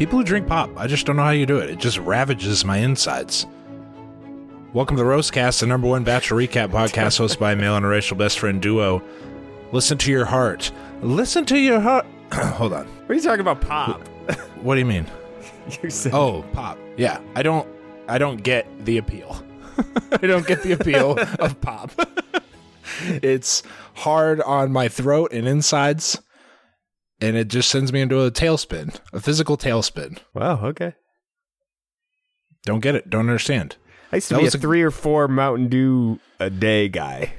People who drink pop, I just don't know how you do it. It just ravages my insides. Welcome to the Roastcast, the number one Bachelor recap podcast hosted by a male and a racial best friend duo. Listen to your heart. Listen to your heart. Hold on. What are you talking about, pop? What do you mean? you said, Oh, pop. Yeah, I don't. I don't get the appeal. I don't get the appeal of pop. it's hard on my throat and insides, and it just sends me into a tailspin, a physical tailspin. wow, okay. Don't get it. Don't understand. I used to That be a a- three or four Mountain Dew a day guy.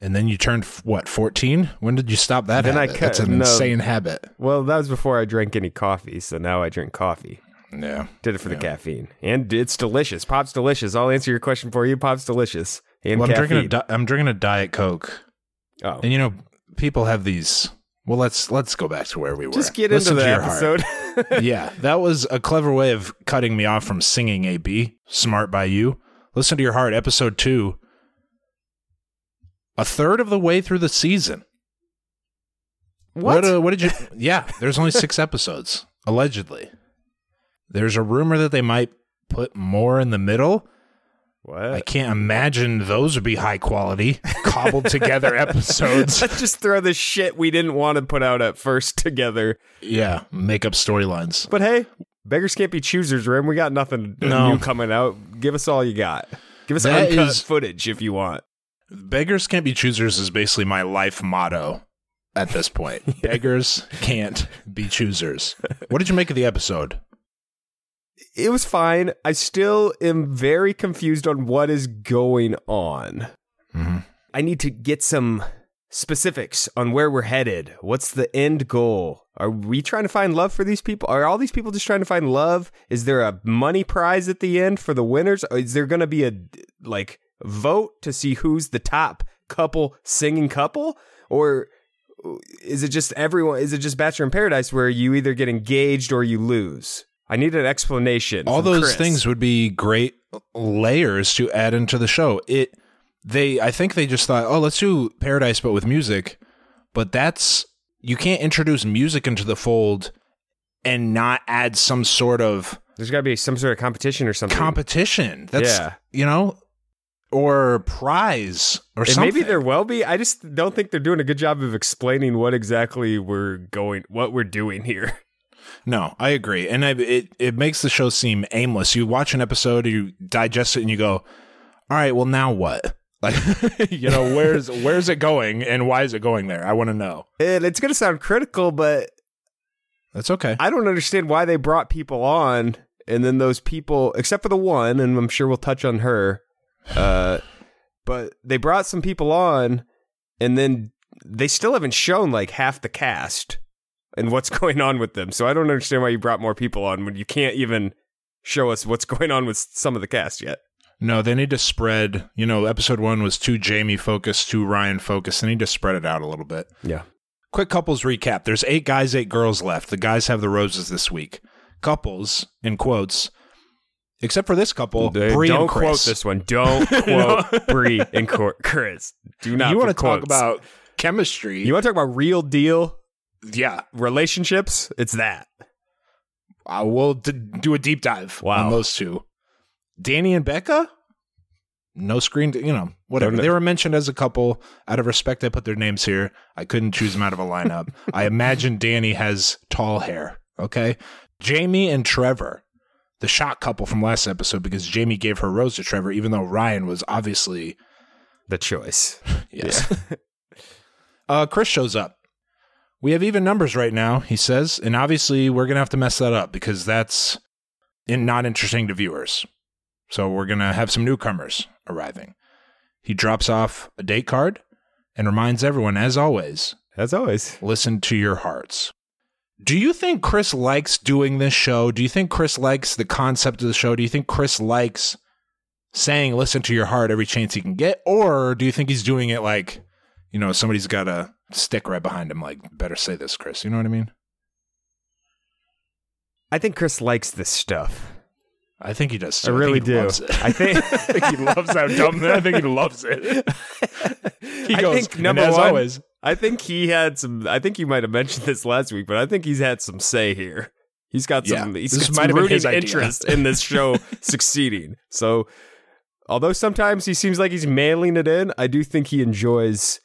And then you turned what? Fourteen? When did you stop that? Then I cut- That's an no. insane habit. Well, that was before I drank any coffee, so now I drink coffee. Yeah. Did it for the caffeine, and it's delicious. Pop's delicious. I'll answer your question for you. Pop's delicious, and Well, I'm caffeine. drinking a di- I'm drinking a diet coke, oh, and you know people have these. Well, let's let's go back to where we were. just get Listen into to the episode. yeah, that was a clever way of cutting me off from singing AB. Smart by you. Listen to your heart, episode two. A third of the way through the season. what? uh, what did you? Yeah, there's only six episodes, allegedly. There's a rumor that they might put more in the middle. What? I can't imagine those would be high quality, cobbled together episodes. Let's just throw the shit we didn't want to put out at first together. Yeah, make up storylines. But hey, beggars can't be choosers, Rim. We got nothing No. new coming out. Give us all you got. Give us That uncut is- footage if you want. Beggars can't be choosers is basically my life motto at this point. Beggars can't be choosers. What did you make of the episode? It was fine. I still am very confused on what is going on. Mhm. I need to get some specifics on where we're headed. What's the end goal? Are we trying to find love for these people? Are all these people just trying to find love? Is there a money prize at the end for the winners? Or is there going to be a like vote to see who's the top couple singing couple or is it just everyone is it just Bachelor in Paradise where you either get engaged or you lose? I need an explanation. All those Chris. things would be great layers to add into the show. It they I think they just thought, "Oh, let's do Paradise but with music." But that's you can't introduce music into the fold and not add some sort of There's got to be some sort of competition or something. competition. That's Yeah. you know, or prize or and something. maybe there will be. I just don't think they're doing a good job of explaining what exactly we're going, what we're doing here. No, I agree, and I, it it makes the show seem aimless. You watch an episode, you digest it, and you go, "All right, well now what?" Like, you know, where's where's it going, and why is it going there? I want to know. And it's going to sound critical, but That's okay. I don't understand why they brought people on, and then those people, except for the one, and I'm sure we'll touch on her. Uh, but they brought some people on, and then they still haven't shown like half the cast and what's going on with them. So I don't understand why you brought more people on when you can't even show us what's going on with some of the cast yet. No, they need to spread. You know, episode one was too Jamie focused, too Ryan focused. They need to spread it out a little bit. Yeah. Quick couples recap. There's eight guys, eight girls left. The guys have the roses this week. Couples, in quotes, except for this couple, Uh, Bree Don't and quote Chris. this one. Don't quote Bree and Chris. Do not. you want to talk about chemistry? You want to talk about real deal yeah, relationships? It's that. uh, we'll d- do a deep dive Wow. on those two. Danny and Becca, no screen, you know, whatever. They were mentioned as a couple. Out of respect, I put their names here. I couldn't choose them out of a lineup. I imagine Danny has tall hair. Okay, Jamie and Trevor, the shot couple from last episode, because Jamie gave her rose to Trevor, even though Ryan was obviously The choice. yes. uh, Chris shows up. We have even numbers right now, he says, and obviously we're gonna have to mess that up because that's not interesting to viewers. So we're gonna have some newcomers arriving. He drops off a date card and reminds everyone, as always, As always. listen to your hearts. Do you think Chris likes doing this show? Do you think Chris likes the concept of the show? Do you think Chris likes saying listen to your heart every chance he can get? Or do you think he's doing it like, you know, somebody's got a stick right behind him, like, better say this, Chris? You know what I mean? I think Chris likes this stuff. I think he does. I too. really think do. I think- I think he loves how dumb. I think he loves it. He I goes, think number one, always, I think he had some. I think you might have mentioned this last week, but I think he's had some say here. He's got some. Yeah, he's this got might some have been rooting his interest in this show succeeding. So, although sometimes he seems like he's mailing it in, I do think he enjoys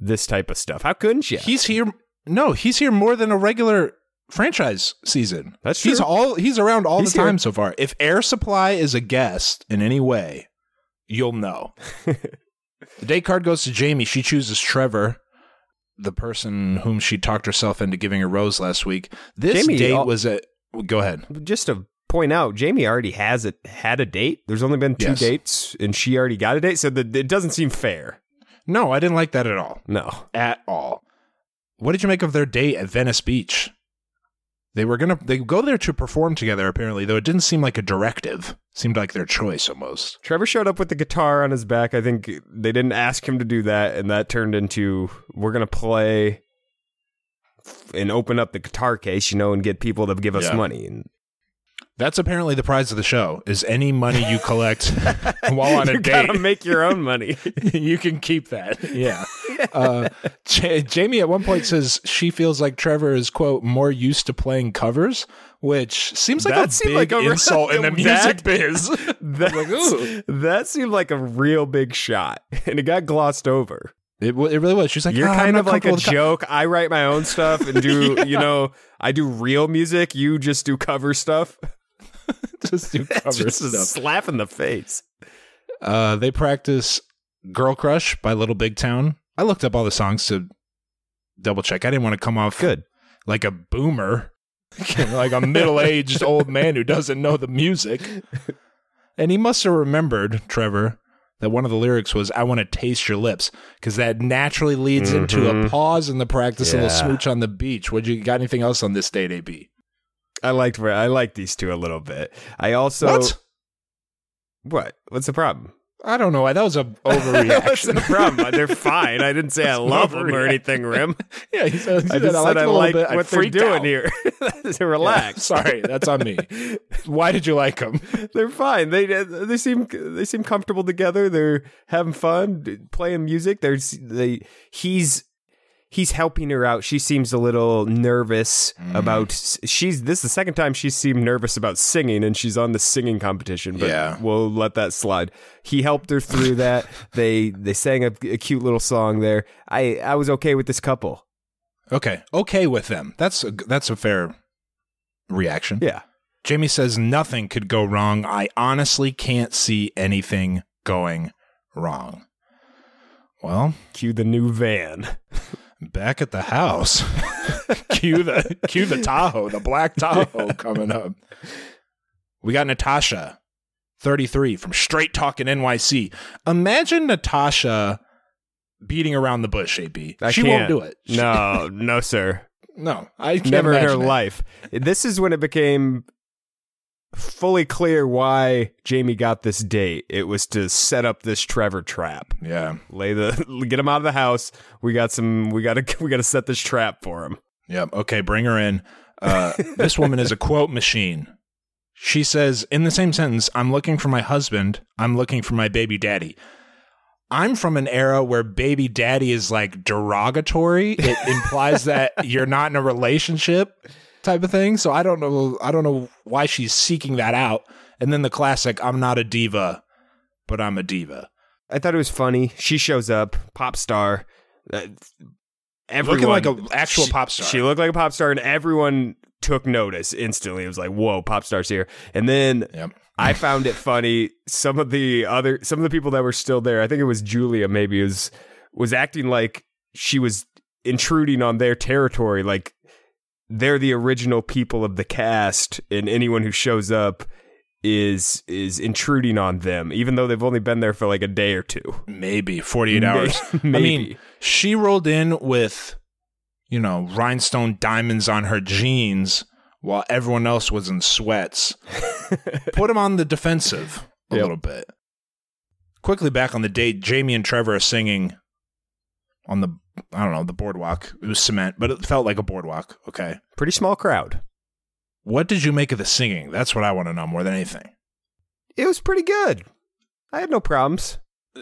this type of stuff. How couldn't you? He's here. No, he's here more than a regular franchise season. That's true. He's all he's around all He's the time here. so far. If Air Supply is a guest in any way, you'll know. the date card goes to Jamie. She chooses Trevor, the person whom she talked herself into giving a rose last week. This Jamie, date all- was a. Go ahead. just to point out, Jamie already has it had a date. There's only been two Yes. dates, and she already got a date, so the, it doesn't seem fair. No, I didn't like that at all. No, At all. What did you make of their date at Venice Beach? They were gonna they go there to perform together apparently, though it didn't seem like a directive. Seemed like their choice almost. Trevor showed up with the guitar on his back. I think they didn't ask him to do that, and that turned into we're gonna play and open up the guitar case, you know, and get people to give us Yeah. money. And That's apparently the prize of the show. Is any money you collect while on a you date, gotta make your own money. you can keep that. Yeah. Uh, Ja- Jamie at one point says she feels like Trevor is quote more used to playing covers, which seems like That a seemed big like a- insult in the music that- biz. That's, that seemed like a real big shot, and it got glossed over. It, w- it really was. She's like, You're "Ah, I'm kind of like a comfortable co-" joke. I write my own stuff and do, you know, I do real music. You just do cover stuff. Just do cover just a slap in the face. Uh, they practice "Girl Crush" by Little Big Town. I looked up all the songs to double check. I didn't want to come off Good. like a boomer, like a middle aged old man who doesn't know the music. And he must have remembered, Trevor, that one of the lyrics was, I want to taste your lips, because that naturally leads into a pause in the practice, a little Mm-hmm. Smooch on the beach. Would you got anything else on this date, AB? I liked where I liked these two a little bit. I also what? what? What's the problem? I don't know. Why that was a overreaction. What's the problem? They're fine. I didn't say I love them or anything, Rim. yeah, he said, he I said, just I said I like bit. I what they're doing out. here. so Yeah, relax. Sorry, that's on me. Why did you like him? They're fine. They they seem they seem comfortable together. They're having fun, playing music. There's they he's he's helping her out. She seems a little nervous Mm. about she's this is the second time she seemed nervous about singing and she's on the singing competition, but Yeah. we'll let that slide. He helped her through that. they they sang a, a cute little song there. I I was okay with this couple. Okay, okay with them. That's a, that's a fair reaction. Yeah. Jamie says nothing could go wrong. I honestly can't see anything going wrong. Well, Cue the new van. back at the house. cue the cue the Tahoe, the black Tahoe coming up. We got Natasha, 33 from Straight Talking NYC. Imagine Natasha beating around the bush, AB. I she can't. won't do it. No, no, sir. no, I can't Never in her it. life. This is when it became fully clear why Jamie got this date. It was to set up this Trevor trap. Yeah. Lay the get him out of the house. We got some. We got to. We got to set this trap for him. Yep. Okay, bring her in. Uh, this woman is a quote machine. She says in the same sentence, I'm looking for my husband. I'm looking for my baby daddy. I'm from an era where baby daddy is like derogatory. It implies that you're not in a relationship type of thing. So I don't know I don't know why she's seeking that out. And then the classic, I'm not a diva, but I'm a diva. I thought it was funny. She shows up, pop star. Uh, everyone, Looking like an actual she- pop star. She looked like a pop star, and everyone took notice instantly. It was like, "Whoa, pop stars here!" And then Yep. I found it funny. Some of the other, some of the people that were still there, I think it was Julia, maybe was was acting like she was intruding on their territory, like they're the original people of the cast, and anyone who shows up is is intruding on them, even though they've only been there for like a day or two. Maybe 48 May- hours. I maybe. mean, she rolled in with, you know, rhinestone diamonds on her jeans while everyone else was in sweats. Put him on the defensive a Yep. little bit. Quickly back on the date, Jamie and Trevor are singing on the, I don't know, the boardwalk. It was cement, but it felt like a boardwalk. Okay. Pretty small crowd. What did you make of the singing? That's what I want to know more than anything. It was pretty good. I had no problems.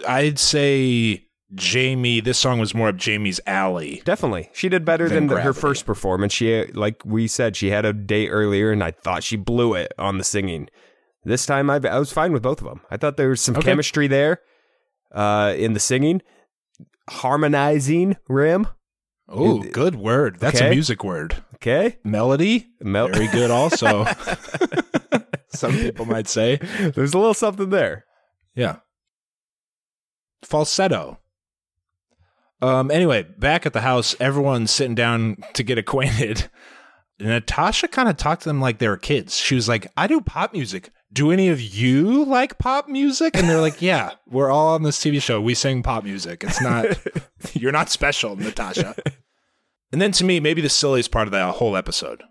I'd say Jamie, this song was more up Jamie's alley. Definitely. She did better Than than, the- her first performance. She like we said she had a day earlier and I thought she blew it on the singing. This time I I was fine with both of them. I thought there was some Okay. chemistry there uh in the singing. Harmonizing rim, Oh, good word. That's a music word. okay? Melody, Mel- very good also. Some people might say. There's a little something there. Yeah. Falsetto. Um anyway, back at the house, everyone's sitting down to get acquainted. Natasha kind of talked to them like they were kids. She was like, I do pop music. Do any of you like pop music? And they're like, Yeah, we're all on this TV show. We sing pop music. It's not, you're not special, Natasha. And then to me, maybe the silliest part of that whole episode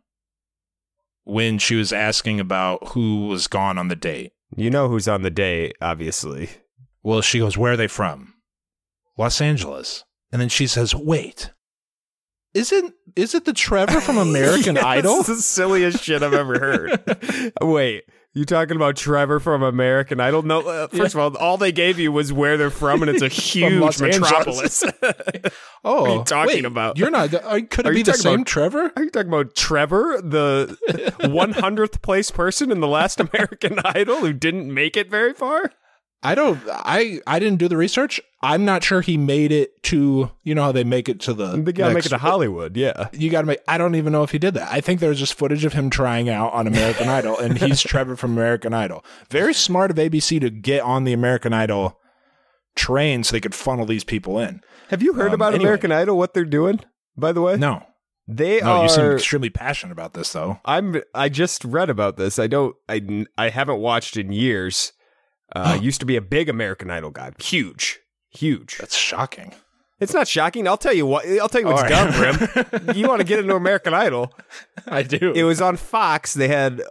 when she was asking about who was gone on the date. You know who's on the date, obviously. Well, she goes, Where are they from? Los Angeles. And then she says, Wait, isn't is it the Trevor from American Yes, Idol? It's the silliest shit I've ever heard. Wait, you talking about Trevor from American Idol? No, uh, first of all, all they gave you was where they're from, and it's a huge metropolis. Oh, What are you talking wait, about? You're not. uh, Could Are it you be the talking same about- Trevor? Are you talking about Trevor, the 100th place person in the last American Idol who didn't make it very far? I don't. I I didn't do the research. I'm not sure he made it to. You know how they make it to the. They gotta make it to Hollywood, yeah. You got to make. I don't even know if he did that. I think there's just footage of him trying out on American Idol, and he's Trevor from American Idol. Very smart of ABC to get on the American Idol train so they could funnel these people in. Have you heard Um, about anyway. American Idol? What they're doing? By the way, No, they are you seem extremely passionate about this, though. I'm. I just read about this. I don't. I. I haven't watched in years. Uh, used to be a big American Idol guy. Huge, huge. That's shocking. It's not shocking. I'll tell you what. I'll tell you what's All dumb. Brim. You want to get into American Idol? I do. It was on Fox. They had, uh,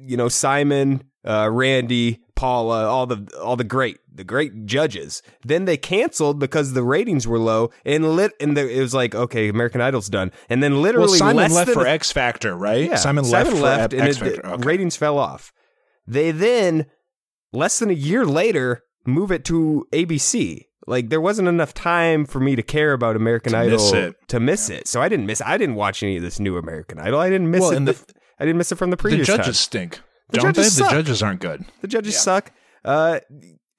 you know, Simon, uh, Randy, Paula, all the all the great the great judges. Then they canceled because the ratings were low, and lit and the, it was like, okay, American Idol's done. And then well, literally Simon left for a- X Factor, right? yeah, Simon left for left, and it- Factor. Okay. ratings fell off. They then less than a year later move it to ABC. Like there wasn't enough time for me to care about American To Idol miss it. to miss it. So I didn't miss. I didn't watch any of this new American Idol. I didn't miss Well, it. and the- I didn't miss it from the The previous judges time. stink, The don't judges they? suck. The judges aren't good. The judges Yeah. suck. Uh,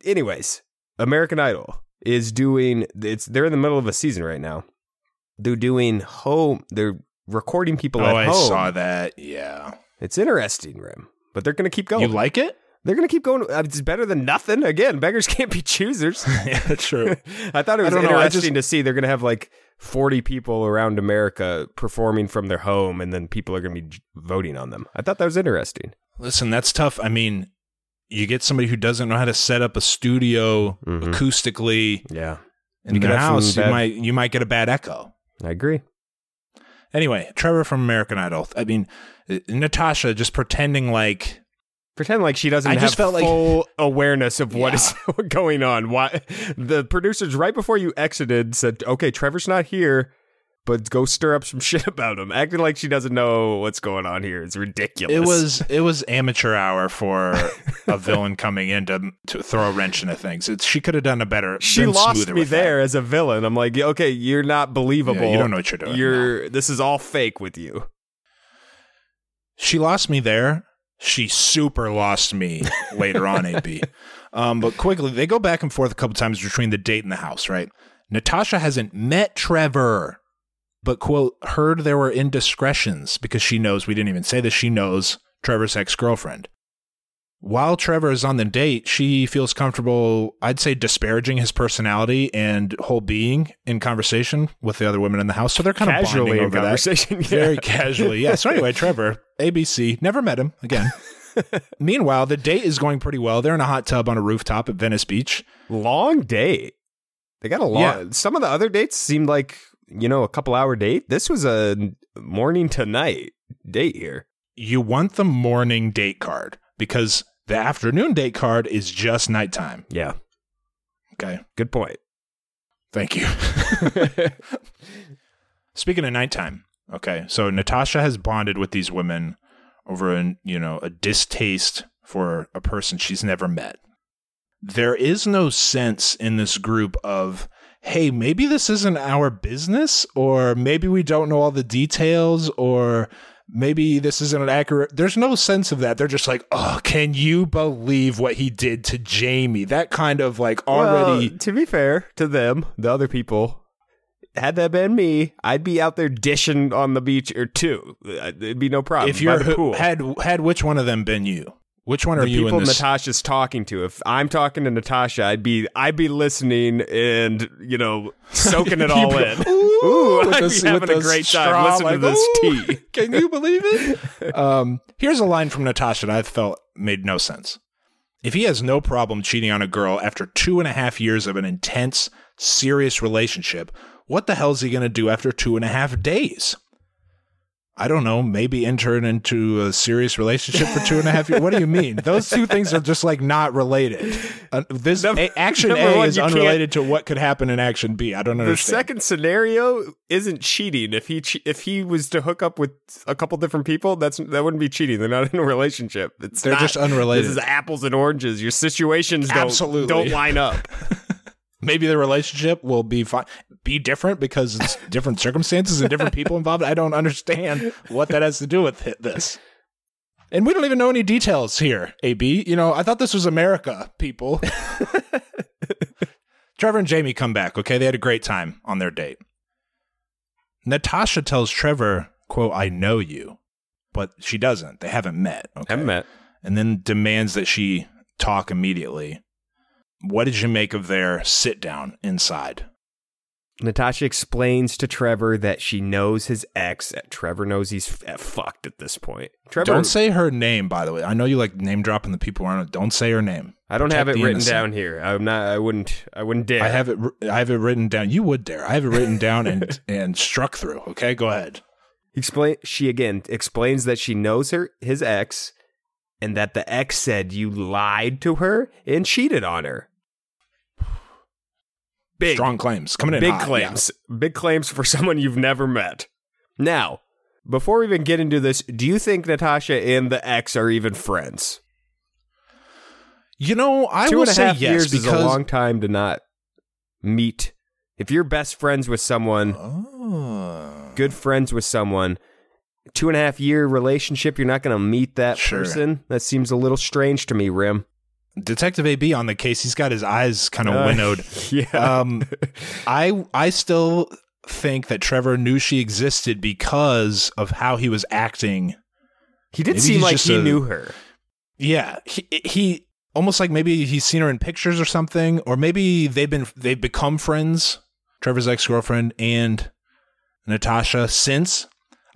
anyways, American Idol is doing. It's they're in the middle of a season right now. They're doing home. They're recording people oh, at I home. saw that. Yeah. It's interesting, Rim. But they're going to keep going. You like it? They're going to keep going. Uh, It's better than nothing. Again, beggars can't be choosers. yeah, true. I thought it was don't know, interesting just- to see they're going to have like 40 people around America performing from their home, and then people are going to be voting on them. I thought that was interesting. Listen, that's tough. I mean, you get somebody who doesn't know how to set up a studio Mhm. acoustically Yeah, in You their house. You bad- might you might get a bad echo. I agree. Anyway, Trevor from American Idol. I mean, uh, Natasha just pretending like Pretend like she doesn't I have just felt like- full awareness of what is going on. Why the producers right before you exited said, "Okay, Trevor's not here, but go stir up some shit about him. Acting like she doesn't know what's going on here is ridiculous. It was it was amateur hour for a villain coming in to, to throw a wrench into things. It's, she could have done a better. She lost me there that. as a villain. I'm like, okay, you're not believable. Yeah, you don't know what you're doing. You're this is all fake with you. She lost me there. She super lost me later on, AB. Um, but quickly, they go back and forth a couple times between the date and the house, right? Natasha hasn't met Trevor, but, quote, heard there were indiscretions because she knows, we didn't even say this, she knows Trevor's ex girlfriend. While Trevor is on the date, she feels comfortable, I'd say, disparaging his personality and whole being in conversation with the other women in the house. So they're kind of Casually bonding in over that. conversation, yeah. Very casually. Yeah. So anyway, Trevor, ABC, never met him again. Meanwhile, the date is going pretty well. They're in a hot tub on a rooftop at Venice Beach. Long date. They got a long. Yeah. Some of the other dates seemed like you know a couple hour date. This was a morning to night date here. You want the morning date card because the afternoon date card is just nighttime. Yeah, Okay. good point. Thank you. Speaking of nighttime, okay. So Natasha has bonded with these women over an, you know, a distaste for a person she's never met. There is no sense in this group of, hey, maybe this isn't our business, or maybe we don't know all the details, or maybe this isn't an accurate. There's no sense of that. They're just like, oh, can you believe what he did to Jamie? That kind of like already. Well, to be fair to them, the other people, had that been me, I'd be out there dishing on the beach or two. Uh, It'd be no problem. if pool. had had which one of them been you? Which one are the you people in this? Natasha's talking to. If I'm talking to Natasha, I'd be I'd be listening and you know soaking it all in. Ooh, with I'd the- be with having a great straw, time listening like, to this tea. Can you believe it? um, here's a line from Natasha that I felt made no sense. If he has no problem cheating on a girl after two and a half years of an intense, serious relationship, what the hell is he going to do after two and a half days? I don't know. Maybe enter into a serious relationship for two and a half years. What do you mean? Those two things are just like not related. Uh, this Number- a- action A one, is unrelated to what could happen in action B. I don't understand. The second scenario isn't cheating. If he che- if he was to hook up with a couple different people, that's that wouldn't be cheating. They're not in a relationship. It's They're not- just unrelated. This is apples and oranges. Your situations don't Absolutely. don't line up. maybe the relationship will be fine, be different because it's different circumstances and different people involved. I don't understand what that has to do with this. And we don't even know any details here, AB. You know, I thought this was America, people. Trevor and Jamie come back, okay? They had a great time on their date. Natasha tells Trevor, quote, I know you. But she doesn't. They haven't met. Okay? Haven't met. and then demands that she talk immediately. What did you make of their sit down inside? Natasha explains to Trevor that she knows his ex. Trevor knows he's f- fucked at this point. Trevor, Don't say her name, by the way. I know you like name dropping the people around. Don't say her name. I don't have it written innocent. down here. I'm not. I wouldn't. I wouldn't dare. I have it. I have it written down. You would dare. I have it written down and and struck through. Okay, go ahead. Explain. She again explains that she knows her his ex, and that the ex said you lied to her and cheated on her. Big, Strong claims coming in. big hot, claims. Big claims for someone you've never met. Now, before we even get into this, do you think Natasha and the ex are even friends? You know, I Two a say half yes years because is a long time to not meet. If you're best friends with someone, Oh. good friends with someone, two and a half year relationship, you're not going to meet that Sure. person. That seems a little strange to me, Rim. Detective AB on the case. He's got his eyes kind of Uh, winnowed. Yeah. um, I I still think that Trevor knew she existed because of how he was acting. he did maybe seem like he a- knew her. Yeah, he, he almost like maybe he's seen her in pictures or something, or maybe they've been they've become friends. Trevor's ex girlfriend and Natasha since.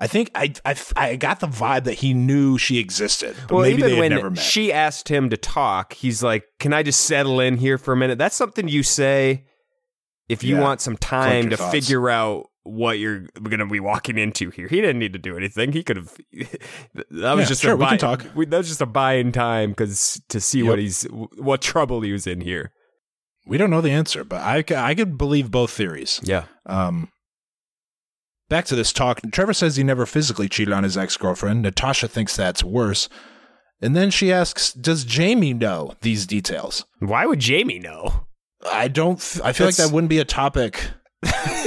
I think I, I I got the vibe that he knew she existed, but well, maybe even when she asked him to talk, he's like, "Can I just settle in here for a minute?" That's something you say if you Yeah. want some time to thoughts. figure out what you're going to be walking into here. He didn't need to do anything. He could have. That was Yeah, just sure, a we buy, can talk. we- That was just a buying time because to see Yep. what he's what trouble he was in here. we don't know the answer, but I I could believe both theories. Yeah. Um, back to this talk. Trevor says he never physically cheated on his ex girlfriend. Natasha thinks that's worse. And then she asks, Does Jamie know these details? Why would Jamie know? I don't, th- I feel like that wouldn't be a topic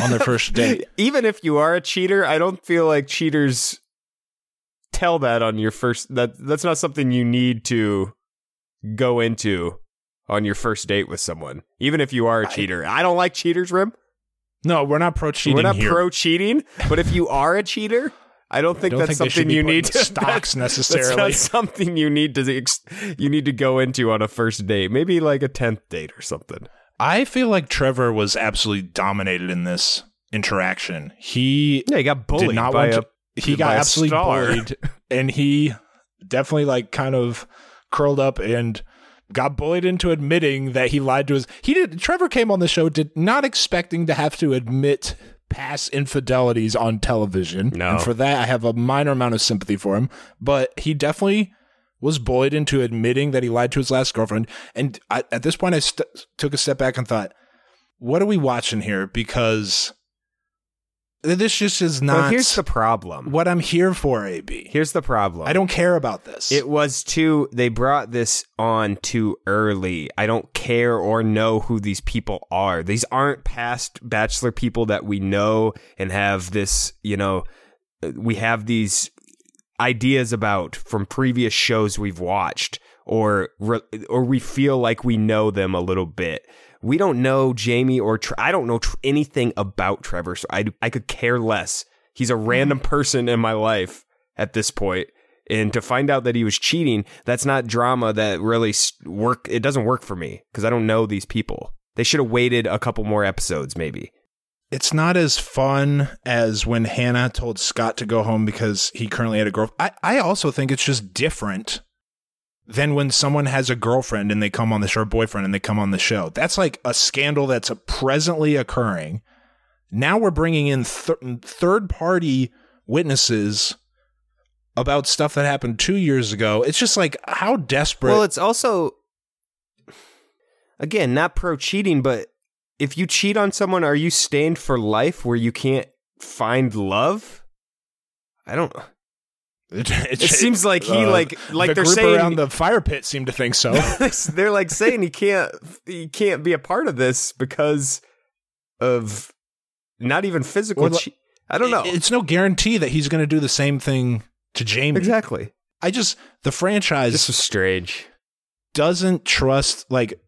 on their first date. Even if you are a cheater, I don't feel like cheaters tell that on your first that that's not something you need to go into on your first date with someone. Even if you are a cheater. I don't like cheaters, Rim. No, we're not pro cheating We're not here. pro cheating, but if you are a cheater, I don't think don't that's think something you need to stocks necessarily. That's not something you need to ex- you need to go into on a first date. Maybe like a tenth date or something. I feel like Trevor was absolutely dominated in this interaction. He Yeah, he got bullied not by want a to, he got absolutely bullied and he definitely like kind of curled up and got bullied into admitting that he lied to his he did Trevor came on the show did not expecting to have to admit past infidelities on television. No. and for that I have a minor amount of sympathy for him. But he definitely was bullied into admitting that he lied to his last girlfriend. And I, at this point I st- took a step back and thought what are we watching here? Because this just is not Well, here's the problem. what I'm here for, AB. Here's the problem. I don't care about this. It was too. They brought this on too early. I don't care or know who these people are. These aren't past Bachelor people that we know and have this. You know, we have these ideas about from previous shows we've watched, or or we feel like we know them a little bit. We don't know Jamie or Tre- I don't know tr- anything about Trevor, so I I could care less. He's a mm-hmm. random person in my life at this point and to find out that he was cheating that's not drama that really work it doesn't work for me because i don't know these people they should have waited a couple more episodes maybe it's not as fun as when Hannah told Scott to go home because he currently had a girlfriend. I, I also think it's just different than when someone has a girlfriend and they come on the show, or boyfriend and they come on the show. That's like a scandal that's presently occurring. Now we're bringing in th- third party witnesses about stuff that happened two years ago. It's just like how desperate. well it's also again not pro cheating but if you cheat on someone are you stained for life where you can't find love i don't it, it seems like he uh, like like the they're group saying around the fire pit seem to think so. they're like saying he can't he can't be a part of this because of not even physical Well, che- I don't know. It's no guarantee that he's going to do the same thing to Jamie. exactly. I just the franchise This was strange. doesn't trust like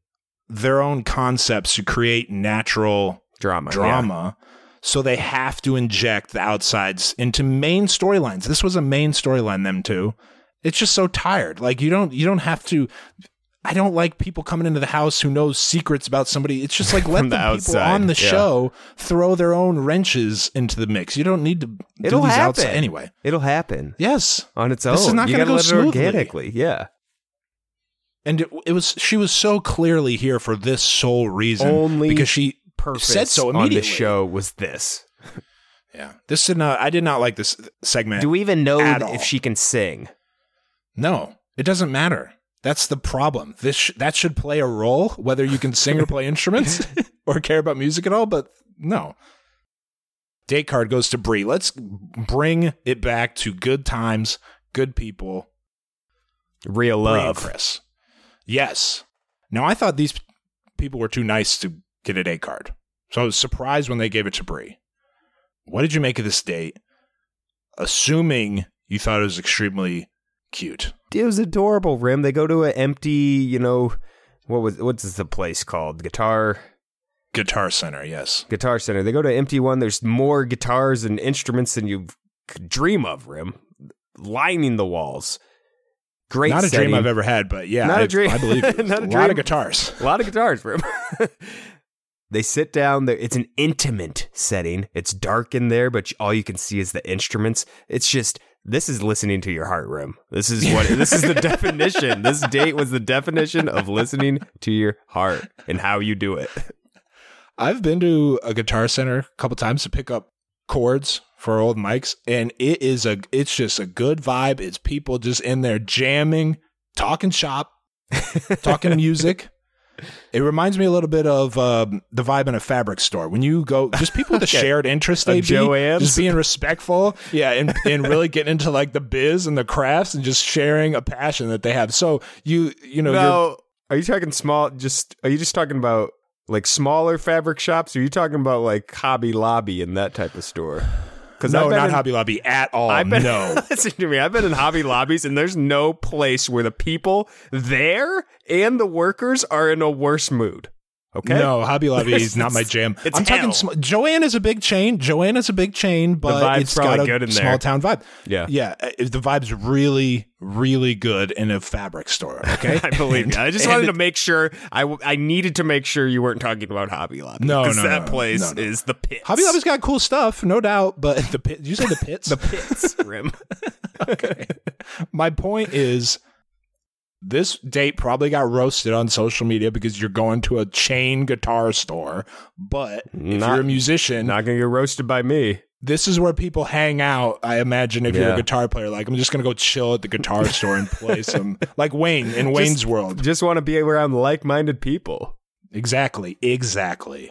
their own concepts to create natural Drama. drama. So they have to inject the outsides into main storylines. This was a main storyline them too. It's just so tired. Like you don't you don't have to I don't like people coming into the house who knows secrets about somebody. It's just like let the, the people on the yeah. show throw their own wrenches into the mix. You don't need to It'll do these happen. outside anyway. It'll happen Yes. on its own. This is not gonna gotta go let it smoothly. organically. Yeah. And it, it was she was so clearly here for this sole reason Only because she Purpose said so on immediately. the show was this. Yeah. This did not I did not like this segment. Do we even know At all. if she can sing? No, it doesn't matter. That's the problem. This sh- that should play a role whether you can sing or play instruments or care about music at all, but no. Date card goes to Brie. Let's bring it back to good times, good people. Real Brie and love. Chris. Yes. Now I thought these people were too nice to get a date card. So I was surprised when they gave it to Brie. What did you make of this date? Assuming you thought it was extremely cute. It was adorable, Rim. They go to an empty, you know, what was what's the place called? Guitar Guitar Center, yes. Guitar Center. They go to an empty one. There's more guitars and instruments than you could dream of, Rim, lining the walls. Great, Not a setting. dream I've ever had, but yeah, Not I, a dream. I believe it. Not a a lot of guitars. A lot of guitars, Rim. they sit down. There, it's an intimate setting. It's dark in there, but all you can see is the instruments. It's just this is listening to your heart, room. This is what this is the definition. This date was the definition of listening to your heart and how you do it. I've been to a Guitar Center a couple times to pick up chords for old mics, and it is a it's just a good vibe. It's people just in there jamming, talking shop, talking music. It reminds me a little bit of um, the vibe in a fabric store. When you go, just people with a shared interest, A AB, Joann's? just being respectful, yeah, and, and really getting into like the biz and the crafts and just sharing a passion that they have. So you, you know, you're, are you talking small? Just are you just talking about like smaller fabric shops? Or are you talking about like Hobby Lobby and that type of store? Because no, not Hobby Lobby at all. I've been, no, listen to me. I've been in Hobby Lobbies, and there's no place where the people there and the workers are in a worse mood. Okay, No, Hobby Lobby is not my jam. it's I'm talking. Sm- Joann is a big chain. Joann is a big chain, but vibe's it's got a good in there. small town vibe. Yeah. yeah. uh, The vibe's really, really good in a fabric store. Okay, I believe you. I just wanted it- to make sure. I, w- I needed to make sure you weren't talking about Hobby Lobby. No, no, that no, place no, no. is the pits. Hobby Lobby's got cool stuff, no doubt. But the pit, did you say the pits? the pits rim. okay. My point is, this date probably got roasted on social media because you're going to a chain guitar store. But if Not- you're a musician, Not gonna get roasted by me. this is where people hang out. I imagine if you're a guitar player, like I'm just gonna go chill at the guitar store and play some, like Wayne in Wayne's World. Just want to be around like-minded people. Exactly, exactly.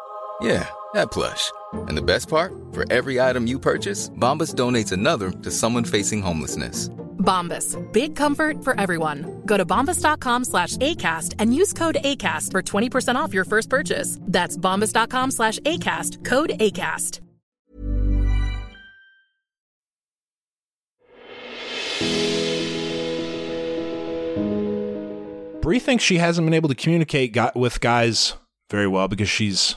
Yeah, that plush. And the best part? For every item you purchase, Bombas donates another to someone facing homelessness. Bombas. Big comfort for everyone. Go to bombas.com slash ACAST and use code ACAST for 20% off your first purchase. That's bombas.com slash ACAST. Code ACAST. Brie thinks she hasn't been able to communicate with guys very well because she's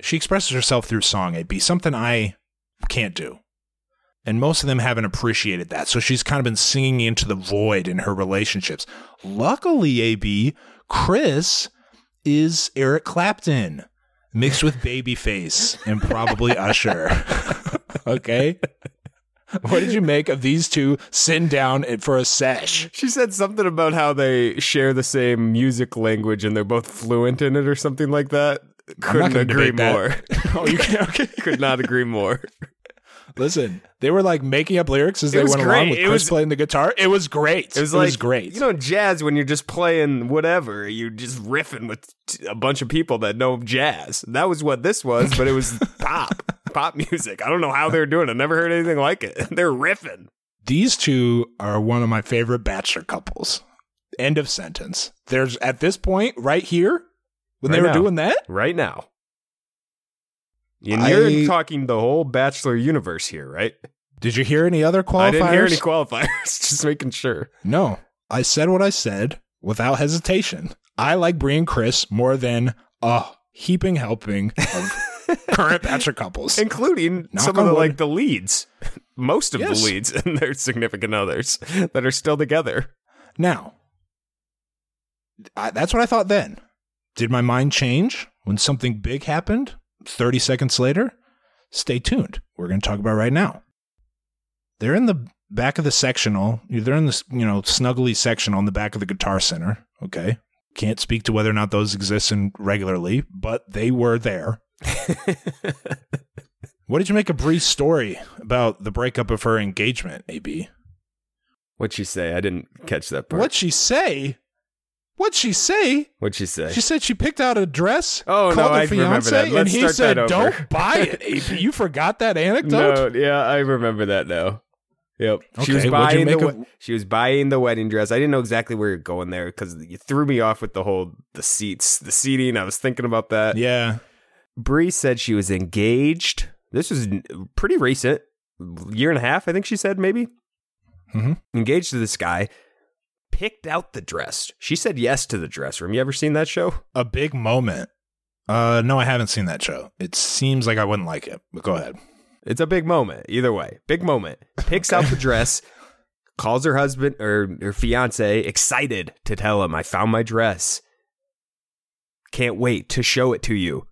she expresses herself through song. It'd be something I can't do, and most of them haven't appreciated that. So she's kind of been singing into the void in her relationships. Luckily, AB Chris is Eric Clapton mixed with Babyface and probably Usher. okay. What did you make of these two sitting down it for a sesh? She said something about how they share the same music language and they're both fluent in it or something like that. Couldn't agree more. Oh, you can, okay. Could not agree more. Listen, they were like making up lyrics as It they was went along great. with It Chris was- playing the guitar. It was great. It was like great. You know, jazz when you're just playing whatever, you're just riffing with a bunch of people that know jazz. That was what this was, but it was pop, pop music. I don't know how they're doing. it. I never heard anything like it. They're riffing. These two are one of my favorite bachelor couples. End of sentence. There's at this point right here when they were now. doing that. right now. And I- you're talking the whole Bachelor universe here, right? Did you hear any other qualifiers? I didn't hear any qualifiers. Just making sure. no, I said what I said without hesitation. I like Brie and Chris more than a heaping helping of current bachelor couples. including Knock some of the wood. like the leads, most of Yes. the leads and their significant others that are still together. Now, I, that's what I thought then. Did my mind change when something big happened 30 seconds later? Stay tuned. We're going to talk about it right now. They're in the back of the sectional. They're in the, you know, snuggly sectional in the back of the Guitar Center. Okay. Can't speak to whether or not those exist in regularly, but they were there. what did you make a brief story about the breakup of her engagement, AB? What'd she say? I didn't catch that part. What'd she say? What'd she say? What'd she say? She said she picked out a dress. Oh, called no, I remember fiance, that. and Let's he start said, that over. "Don't buy it." AP, you forgot that anecdote. no, yeah, I remember that now. Yep. she was Okay, what'd you buying the of- she was buying the wedding dress. I didn't know exactly where you're going there because you threw me off with the whole the seats, the seating. I was thinking about that. Yeah, Bree said she was engaged. This was pretty recent, year and a half, I think she said maybe. Mhm. Engaged to this guy, picked out the dress. She said yes to the dress room. You ever seen that show? a big moment. Uh, no, I haven't seen that show. It seems like I wouldn't like it, but go ahead. It's a big moment. Either way, big moment. Picks out the dress, calls her husband or her fiance, excited to tell him, "I found my dress. Can't wait to show it to you."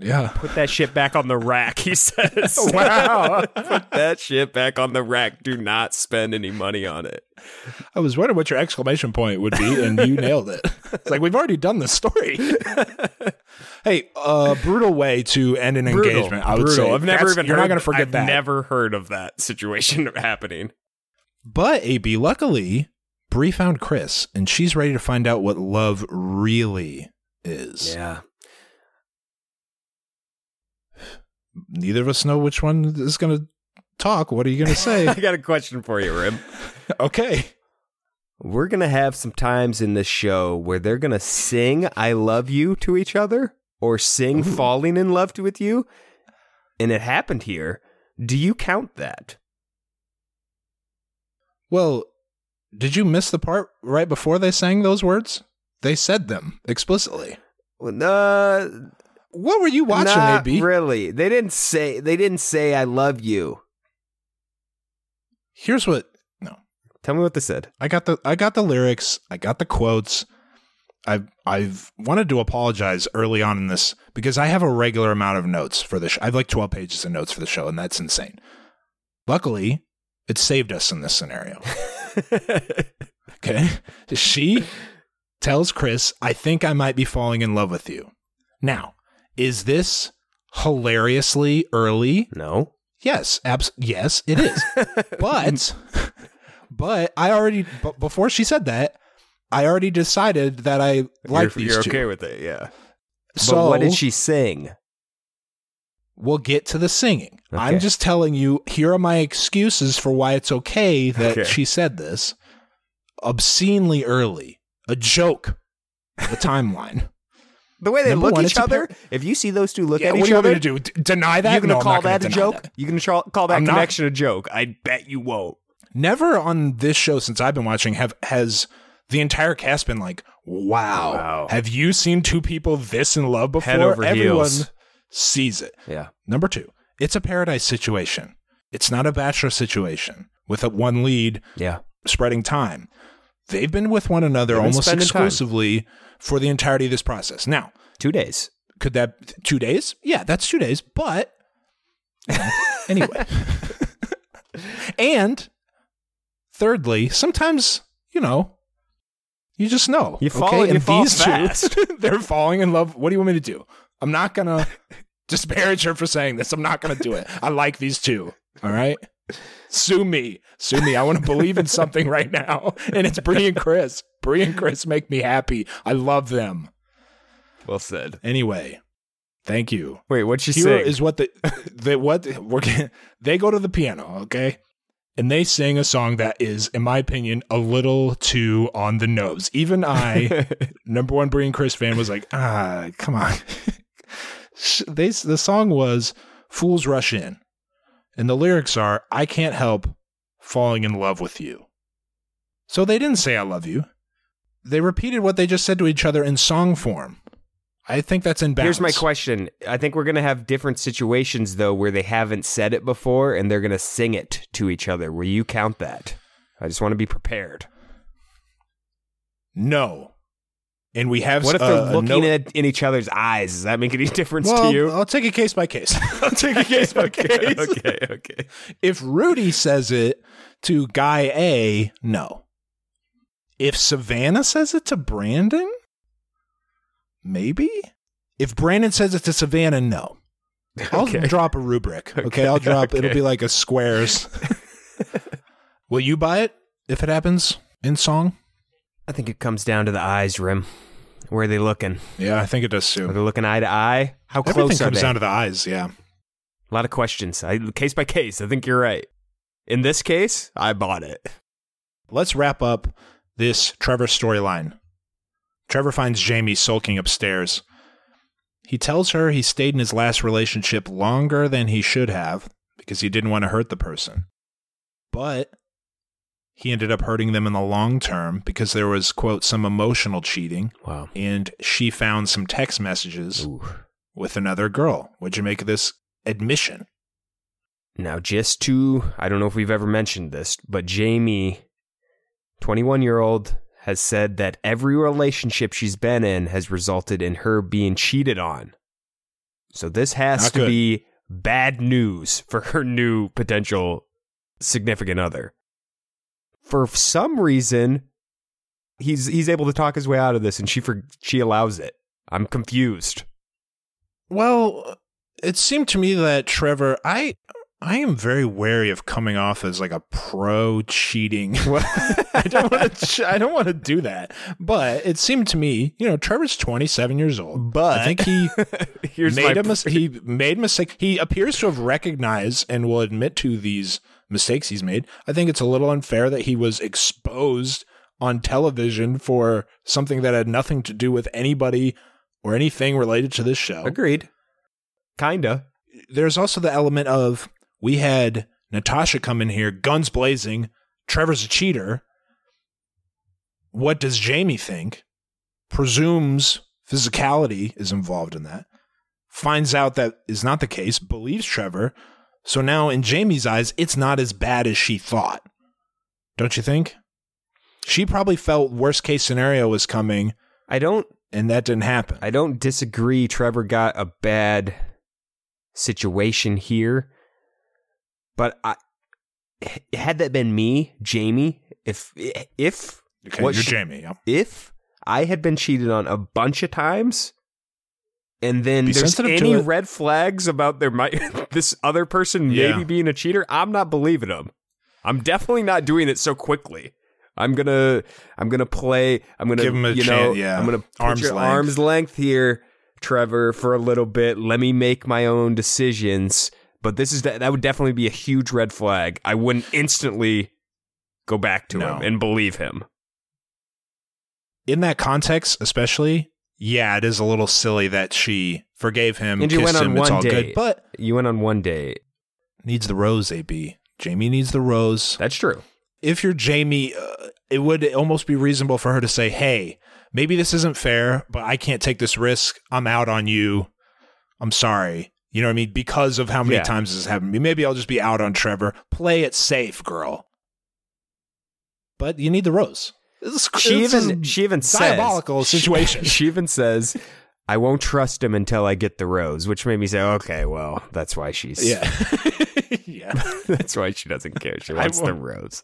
Yeah. Put that shit back on the rack, he says. Wow. Put that shit back on the rack. Do not spend any money on it. I was wondering what your exclamation point would be, and you nailed it. It's like we've already done this story. hey, uh, brutal way to end an engagement. I would Brutal. say I've never That's- even You're heard, not to forget I've that. never heard of that situation happening. But AB, luckily, Bree found Chris, and she's ready to find out what love really is. Yeah. Neither of us know which one is going to talk. What are you going to say? I got a question for you, Rim. okay. We're going to have some times in this show where they're going to sing I love you to each other or sing falling in love with you. And it happened here. Do you count that? Well, did you miss the part right before they sang those words? They said them explicitly. Well, Uh, What were you watching, not AB? really. They didn't say they didn't say I love you. Here's what. No, Tell me what they said. I got the I got the lyrics. I got the quotes. I've I've wanted to apologize early on in this because I have a regular amount of notes for the show. I have like twelve pages of notes for the show, and that's insane. Luckily, it saved us in this scenario. Okay, she tells Chris, "I think I might be falling in love with you." Now, is this hilariously early? no. Yes, abs- yes, it is. but but I already b- before she said that, I already decided that I like you're, these you're two. okay with it, yeah. so but what did she sing? We'll get to the singing. Okay. I'm just telling you. Here are my excuses for why it's okay that Okay. she said this. Obscenely early, a joke. The timeline. The way they Number look one, each other. par- if you see those two look yeah, at each other, what do you want me to do? Deny that? You're gonna No, call not gonna that a joke? that. You gonna tra- call that I'm not- connection a joke? I bet you won't. Never on this show since I've been watching have has the entire cast been like, "Wow, Wow. have you seen two people this in love before?" Head over Everyone heels. sees it. Yeah. Number two, it's a paradise situation. It's not a bachelor situation with a one lead Yeah. spreading time. They've been with one another They've almost spending time. exclusively for the entirety of this process. Now, Two days. could that two days? Yeah, that's two days. But anyway, and thirdly, sometimes you know you just know You fall and you fall fast. two, they're falling in love. What do you want me to do? I'm not gonna disparage her for saying this. I'm not gonna do it. I like these two. All right. Sue me. Sue me. I want to believe in something right now. And it's Brie and Chris. Brie and Chris make me happy. I love them. Well said. Anyway, thank you. Wait, she Here sing? is what the the what we're they go to the piano, okay? And they sing a song that is, in my opinion, a little too on the nose. Even I, number one Brie and Chris fan, was like, ah, come on. they the song was "Fools Rush In," and the lyrics are, "I can't help falling in love with you." So they didn't say "I love you." They repeated what they just said to each other in song form. I think that's in balance. Here's my question. I think we're gonna have different situations though where they haven't said it before and they're gonna sing it to each other. Will you count that? I just want to be prepared. No. And we have What if uh, they're a looking at in each other's eyes? Does that make any difference well, to you? I'll take it case by case. I'll take it case by case. okay, okay. If Rudy says it to guy A, no. If Savannah says it to Brandon, maybe. If Brandon says it to Savannah, no. I'll Okay. drop a rubric. Okay, Okay, I'll drop. It'll be like a squares. Will you buy it if it happens in song? I think it comes down to the eyes, Rim. Where are they looking? Yeah, I think it does Are too. they looking eye to eye? How Everything close are comes they? down to the eyes. Yeah. A lot of questions. I, case by case. I think you're right. In this case, I bought it. Let's wrap up this Trevor storyline. Trevor finds Jamie sulking upstairs. He tells her he stayed in his last relationship longer than he should have because he didn't want to hurt the person. But he ended up hurting them in the long term because there was, quote, some emotional cheating, Wow. and she found some text messages Ooh. with another girl. What'd you make of this admission? Now, just to, I don't know if we've ever mentioned this, but Jamie, 21 year old, has said that every relationship she's been in has resulted in her being cheated on. So this has Not to good. be bad news for her new potential significant other. For some reason, he's he's able to talk his way out of this, and she for, she allows it. I'm confused. Well, it seemed to me that Trevor, I I am very wary of coming off as like a pro cheating. I don't want to I don't want to do that. But it seemed to me, you know, Trevor's 27 years old. But- I think he made a mis- he made mistake. He appears to have recognized and will admit to these mistakes he's made. I think it's a little unfair that he was exposed on television for something that had nothing to do with anybody or anything related to this show agreed. Kinda. there's also the element of we had Natasha come in here, guns blazing. Trevor's a cheater. What does Jamie think? Presumes physicality is involved in that. Finds out that is not the case, believes Trevor. So now, in Jamie's eyes, it's not as bad as she thought. Don't you think? She probably felt worst case scenario was coming, I don't and that didn't happen. I don't disagree. Trevor got a bad situation here, but I had that been me, Jamie. If if okay, what you're she- Jamie. Yeah. if I had been cheated on a bunch of times, and then Be there's any red flags about there might this other person Yeah. maybe being a cheater, I'm not believing them. I'm definitely not doing it so quickly. I'm gonna I'm gonna play. I'm gonna Give him a you chan- know yeah. I'm gonna put Arm's your length. arm's length here, Trevor, for a little bit. Let me make my own decisions. But this is that would definitely be a huge red flag. I wouldn't instantly go back to No. him and believe him. in that context, especially, yeah, it is a little silly that she forgave him, And you kissed went on him, it's one all date. good, but You went on one date. needs the rose. AB Jamie needs the rose. That's true. If you're Jamie, uh, it would almost be reasonable for her to say, "Hey, maybe this isn't fair, but I can't take this risk. I'm out on you. I'm sorry." You know what I mean? Because of how many Yeah. times this has happened to me. Maybe I'll just be out on Trevor. Play it safe, girl. But you need the rose. This is, She this even she even says situation. She, even says, "I won't trust him until I get the rose," which made me say, "Okay, well, that's why she's Yeah. yeah. that's why she doesn't care. She wants the rose."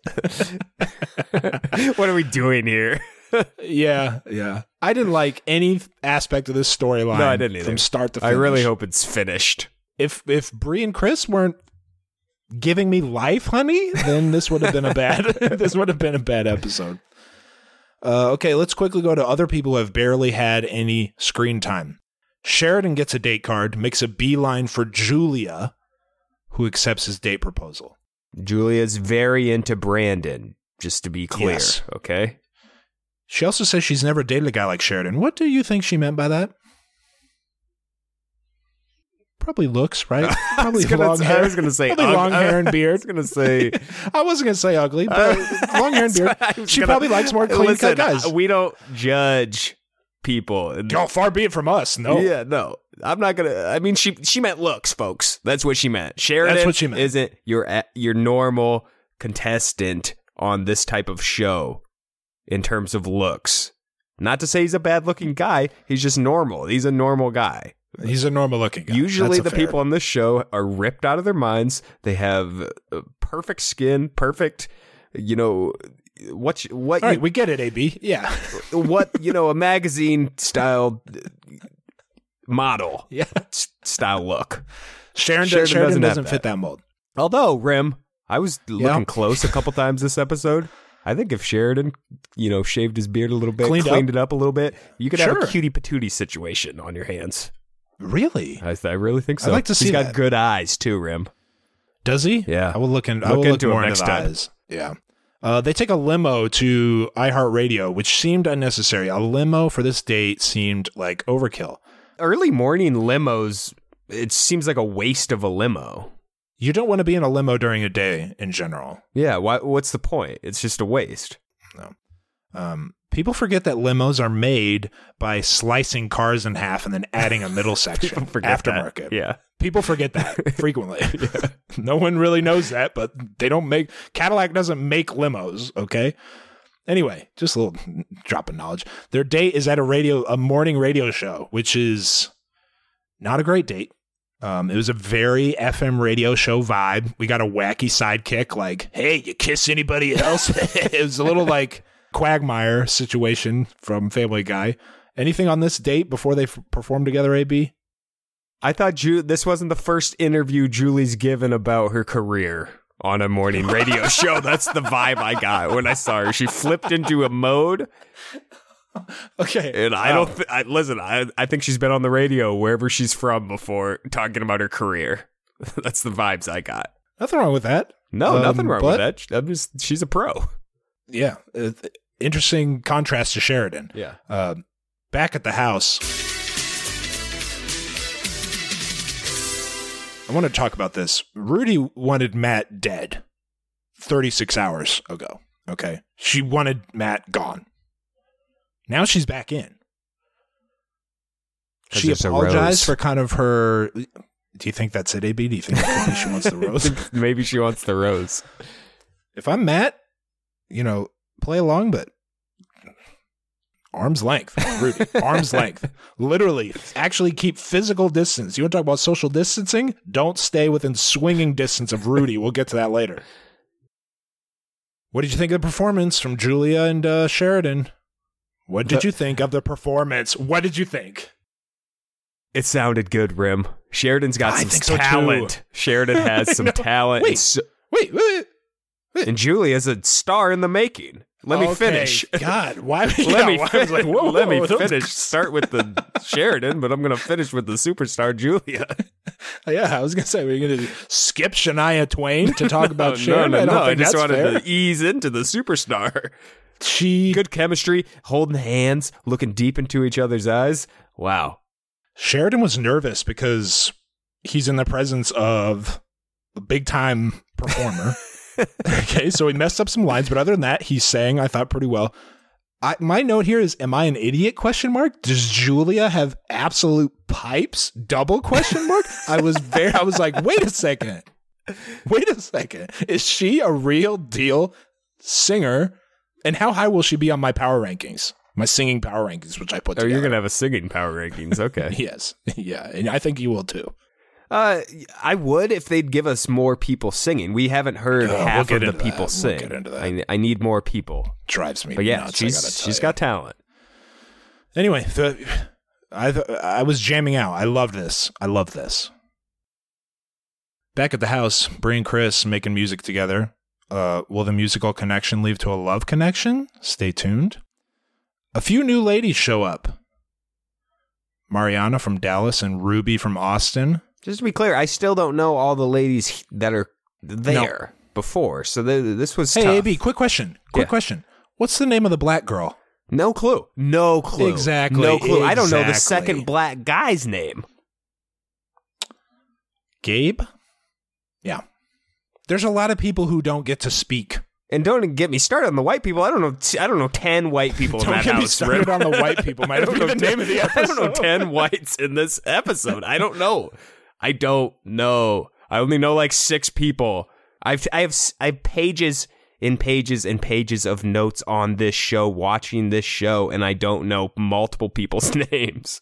what are we doing here? Yeah. Yeah. I didn't like any aspect of this storyline. No, I didn't either. From start to I really hope it's finished. if if Bree and Chris weren't giving me life, honey, then this would have been a bad this would have been a bad episode. Uh, okay, let's quickly go to other people who have barely had any screen time. Sheridan gets a date card, makes a beeline for Julia, who accepts his date proposal. Julia's very into Brandon, just to be clear. Yes. Okay. She also says she's never dated a guy like Sheridan. What do you think she meant by that? Probably looks, right? Probably I long I hair. was gonna say Probably long hair and beard. I was gonna say I wasn't gonna say ugly, uh, but long hair and beard. She gonna- probably likes more clean Listen, cut guys. We don't judge people. Far be it from us. No. Yeah, no. I'm not gonna. I mean, she she meant looks, folks. That's what she meant. Sheridan That's what she meant. isn't your your normal contestant on this type of show in terms of looks. Not to say he's a bad looking guy. He's just normal. He's a normal guy. He's a normal looking guy. Usually, the fair- people on this show are ripped out of their minds. They have uh, perfect skin, perfect, you know, what you- what All you, right, we get it, AB. Yeah. what you know, a magazine style model Yeah. style look. Sharon, Sheridan Sheridan, doesn't doesn't that. fit that mold. Although Rim, I was looking Yeah. close a couple times this episode. I think if Sheridan, you know, shaved his beard a little bit, Cleaned cleaned, up. it up a little bit, you could have a cutie patootie situation on your hands. Really? I, I really think so. I'd like to see He's got that. good eyes too, Rim. Does he? Yeah. I will look in. I Look will look into more him into next the time. eyes. Yeah. Uh, they take a limo to iHeartRadio, which seemed unnecessary. A limo for this date seemed like overkill. Early morning limos. It seems like a waste of a limo. You don't want to be in a limo during a day in general. Yeah. Why, what's the point? It's just a waste. Um, people forget that limos are made by slicing cars in half and then adding a middle section Forget that. aftermarket. Yeah. People forget that frequently. no one really knows that, but they don't make Cadillac doesn't make limos, okay? Anyway, just a little drop of knowledge. Their date is at a radio a morning radio show, which is not a great date. Um, it was a very FM radio show vibe. We got a wacky sidekick, like, "Hey, you kiss anybody else?" it was a little like Quagmire situation from Family Guy. Anything on this date before they f- performed together? AB? I thought Ju- this wasn't the first interview Julie's given about her career on a morning radio show. That's the vibe I got when I saw her. She flipped into a mode, Okay, and I don't th- I, listen. I I think she's been on the radio wherever she's from before, talking about her career. That's the vibes I got. nothing wrong with that. No, Um, nothing wrong but- with that. I'm just, she's a pro. Yeah, interesting contrast to Sheridan. Yeah. Uh, back at the house, I want to talk about this. Rudy wanted Matt dead 36 hours ago. Okay. She wanted Matt gone. Now she's back in. She apologized for kind of her. Do you think that's it, AB? Do you think maybe she wants the rose? Maybe she wants the rose. if I'm Matt, you know, play along, but arm's length, Rudy, arm's length. Literally, actually keep physical distance. You want to talk about social distancing? Don't stay within swinging distance of Rudy. We'll get to that later. What did you think of the performance from Julia and uh, Sheridan? What did The- you think of the performance? What did you think? It sounded good, Rim. Sheridan's got I some think so, talent. Sheridan has some talent. Wait. So- Wait, wait, wait. and Julia's a star in the making. Let me Okay, finish. God, why? Let yeah, me why- like, whoa, Let me whoa, don't- finish. Start with the Sheridan, but I'm going to finish with the superstar Julia. Yeah, I was gonna say we're gonna skip Shania Twain to talk about Sheridan. no, no, I no. I just that's wanted fair. to ease into the superstar. She Good chemistry, holding hands, looking deep into each other's eyes. Wow. Sheridan was nervous because he's in the presence of a big time performer. okay, so he messed up some lines, but other than that, he sang. I thought pretty well. I, my note here is: Am I an idiot? Question mark. Does Julia have absolute pipes? Double question mark. I was very. I was like, wait a second. Wait a second. Is she a real deal singer? And how high will she be on my power rankings? My singing power rankings, which I put Oh, together. you're going to have a singing power rankings. Okay. Yes. Yeah. And I think you will too. Uh, I would if they'd give us more people singing. We haven't heard we'll half of the that. people We'll sing. get into that. I, I need more people. Drives me But yeah, nuts, she's she's you. got talent. Anyway, the, I th- I was jamming out. I love this. I love this. Back at the house, Brie and Chris making music together. Uh, will the musical connection lead to a love connection? Stay tuned. A few new ladies show up. Mariana from Dallas and Ruby from Austin. Just to be clear, I still don't know all the ladies that are there before. So th- this was Hey, tough. AB, quick question. Quick Yeah. question. What's the name of the black girl? No clue. No clue. Exactly, No clue. I don't know the second black guy's name. Gabe? Yeah. There's a lot of people who don't get to speak. And don't get me started on the white people. I don't know. I don't know ten white people in Don't that get me house. started on the white people. Might I don't be know the name of the episode. I don't know ten whites in this episode. I don't know. I don't know. I only know like six people. I've I have I have pages and pages and pages of notes on this show, watching this show, and I don't know multiple people's names.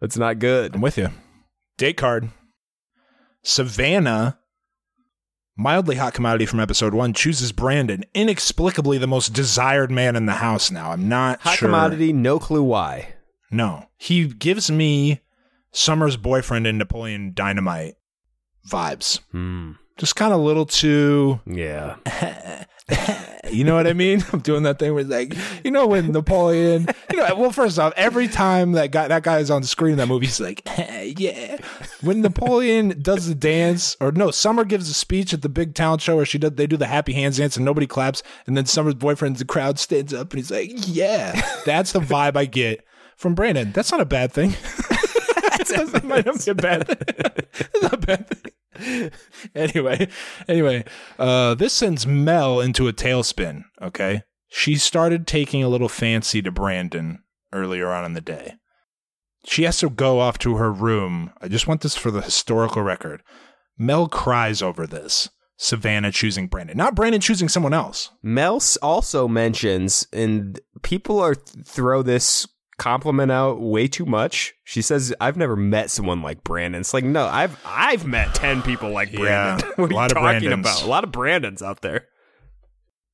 That's not good. I'm with you. Date card. Savannah, mildly hot commodity from episode one, chooses Brandon, inexplicably the most desired man in the house now. I'm not sure. Hot sure. commodity, no clue why. No. He gives me Summer's boyfriend in Napoleon Dynamite vibes. Hmm. Just kind of a little too Yeah. You know what I mean? I'm doing that thing where it's like, you know, when Napoleon, you know, well, first off, every time that guy that guy is on the screen in that movie, he's like, yeah. When Napoleon does the dance, or no, Summer gives a speech at the big town show where she does, they do the happy hands dance and nobody claps, and then Summer's boyfriend, the crowd stands up and he's like, yeah. That's the vibe I get from Brandon. That's not a bad thing. that might not be a bad thing. Not a bad thing. anyway, anyway, uh, this sends Mel into a tailspin. Okay, she started taking a little fancy to Brandon earlier on in the day. She has to go off to her room. I just want this for the historical record. Mel cries over this. Savannah choosing Brandon, not Brandon choosing someone else. Mel also mentions, and people are throw this compliment out way too much. She says, "I've never met someone like Brandon." It's like, no, I've I've met ten people like Yeah, Brandon. what a are lot you of talking Brandons. about? A lot of Brandons out there.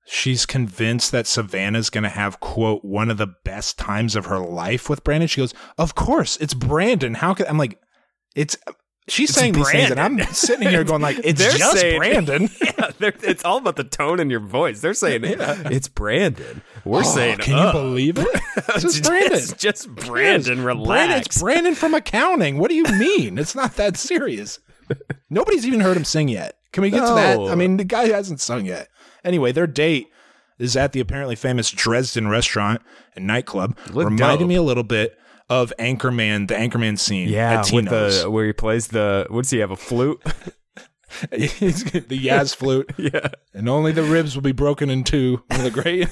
She's convinced that Savannah's going to have, quote, one of the best times of her life with Brandon. She goes, Of course, it's Brandon. How could I'm like, it's, she's It's saying these things, and I'm sitting here going, like, it's They're just saying- Brandon. yeah, it's all about the tone in your voice. They're saying it's Brandon. We're Oh, saying, can "Uh, you believe it? It's just Brandon. It's just Brandon. Yes. Relax. Brandon, it's Brandon from accounting. What do you mean? It's not that serious. Nobody's even heard him sing yet. Can we get to that? I mean, the guy hasn't sung yet. Anyway, their date is at the apparently famous Dresden restaurant and nightclub. Look reminded dope. me a little bit of Anchorman, the Anchorman scene yeah, at with the where he plays the. What does he have? A flute? He's the jazz flute. yeah. And only the ribs will be broken in two. One of the great.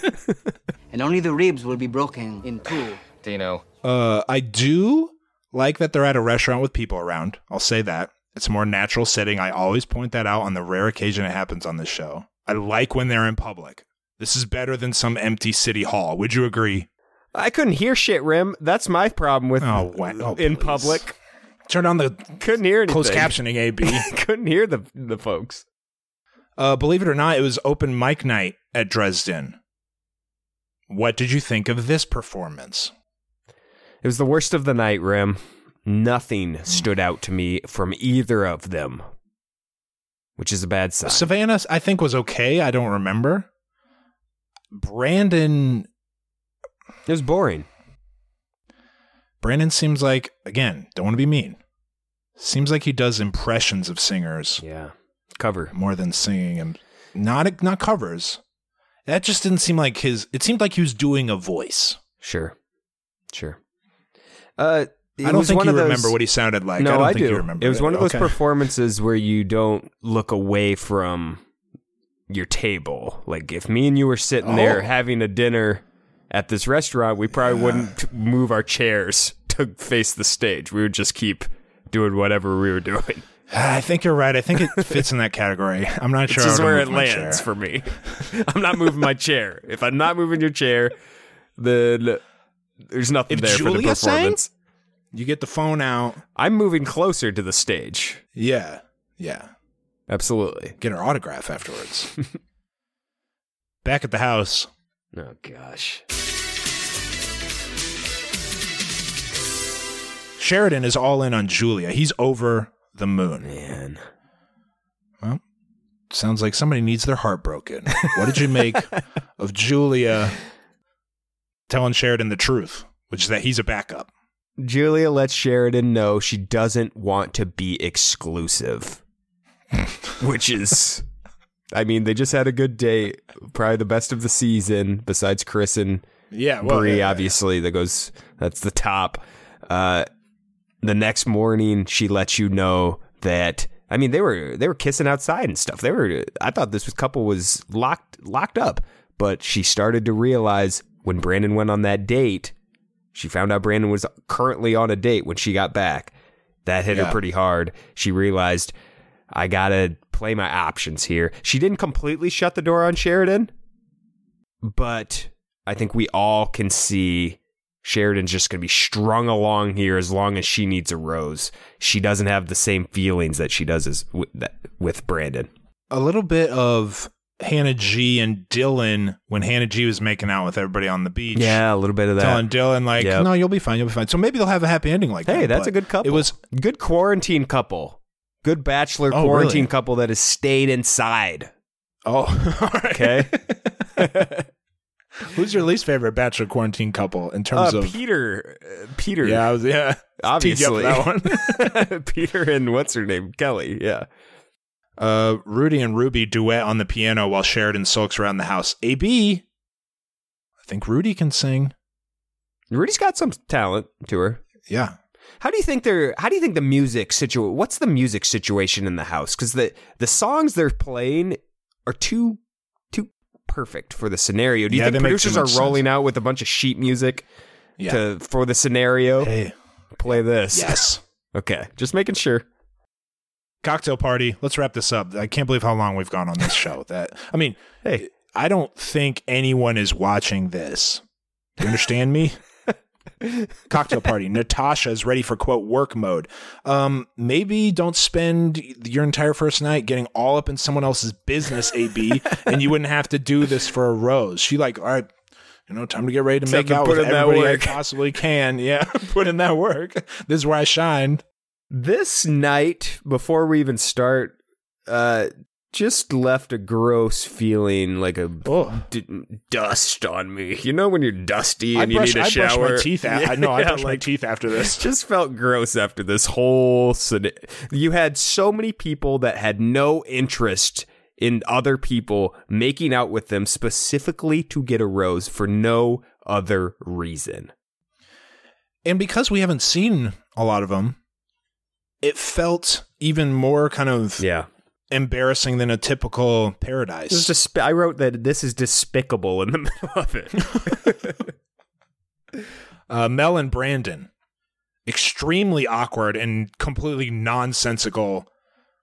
And only the ribs will be broken in two. Dino. Uh, I do like that they're at a restaurant with people around. I'll say that. It's a more natural setting. I always point that out on the rare occasion it happens on this show. I like when they're in public. This is better than some empty city hall. Would you agree? I couldn't hear shit, Rim. That's my problem with Oh, wa- oh, in please. public. Turn on the Couldn't hear anything. closed captioning, AB. couldn't hear the the folks. uh, believe it or not, it was open mic night at Dresden. What did you think of this performance? It was the worst of the night, Rim. Nothing stood out to me from either of them, which is a bad sign. Savannah, I think, was okay. I don't remember. Brandon it was boring. Brandon seems like, again, don't want to be mean. Seems like he does impressions of singers Yeah, cover. more than singing and not not covers. That just didn't seem like his. It seemed like he was doing a voice. Sure, sure. Uh, it I don't think you those- remember what he sounded like. no, I don't I think do. you remember. it was one of those Okay. performances where you don't look away from your table. Like if me and you were sitting there Oh. having a dinner at this restaurant, we probably wouldn't move our chairs to face the stage. We would just keep doing whatever we were doing. I think you're right. I think it fits in that category. I'm not sure. This is where it lands for me. I'm not moving my chair. If I'm not moving your chair, then there's nothing If there for the Julia sang? performance. You get the phone out. I'm moving closer to the stage. Yeah, yeah. Absolutely. Get her autograph afterwards. Back at the house, Oh gosh. Sheridan is all in on Julia. He's over the moon. Man. Well, sounds like somebody needs their heart broken. What did you make of Julia telling Sheridan the truth, which is that he's a backup? Julia lets Sheridan know she doesn't want to be exclusive. Which is I mean, they just had a good date, probably the best of the season, besides Chris and Yeah, Brie, obviously. That goes that's the top. Uh the next morning she lets you know that I mean they were they were kissing outside and stuff. They were I thought this was couple was locked locked up. But she started to realize when Brandon went on that date, she found out Brandon was currently on a date when she got back. That hit Yeah. her pretty hard. She realized I gotta play my options here. She didn't completely shut the door on Sheridan, but I think we all can see Sheridan's just going to be strung along here as long as she needs a rose. She doesn't have the same feelings that she does as with, that, with Brandon. a little bit of Hannah G and Dylan when Hannah G was making out with everybody on the beach. Yeah, a little bit of that. Telling Dylan like, Yep. no, you'll be fine, you'll be fine. So maybe they'll have a happy ending like that. hey, that's a good couple. It was good quarantine couple. Good bachelor Oh, quarantine really? couple that has stayed inside. oh, right. Okay. Who's your least favorite bachelor quarantine couple in terms uh, of? Peter. uh, Peter. Yeah, I was yeah. Obviously. that one. Peter and what's her name? Kelly. Yeah. Uh, Rudy and Ruby duet on the piano while Sheridan sulks around the house. AB, I think Rudy can sing. Rudy's got some talent to her. Yeah. How do you think they're? How do you think the music situation? What's the music situation in the house? Because the the songs they're playing are too too perfect for the scenario. Do you Yeah, think producers are rolling out with a bunch of sheet music Yeah. to for the scenario? Hey. Play this. Yes. Okay, just making sure. Cocktail party. Let's wrap this up. I can't believe how long we've gone on this show. That I mean, Hey. I don't think anyone is watching this. Do you understand me? Cocktail party. Natasha is ready for quote work mode. Um, maybe don't spend your entire first night getting all up in someone else's business, AB, and you wouldn't have to do this for a rose. She like, all right, you know, time to get ready to make out with everybody I possibly can. Yeah, put in that work. This is where I shine. This night, before we even start, uh, just left a gross feeling like a Oh. dust on me. You know when you're dusty and you need a I shower. I brush my teeth. a- I know. I Yeah, brush my like- teeth after this. just felt gross after this whole you had so many people that had no interest in other people making out with them specifically to get a rose for no other reason and because we haven't seen a lot of them, it felt even more kind of yeah embarrassing than a typical paradise. this is just i wrote that this is despicable in the middle of it uh, Mel and Brandon, extremely awkward and completely nonsensical.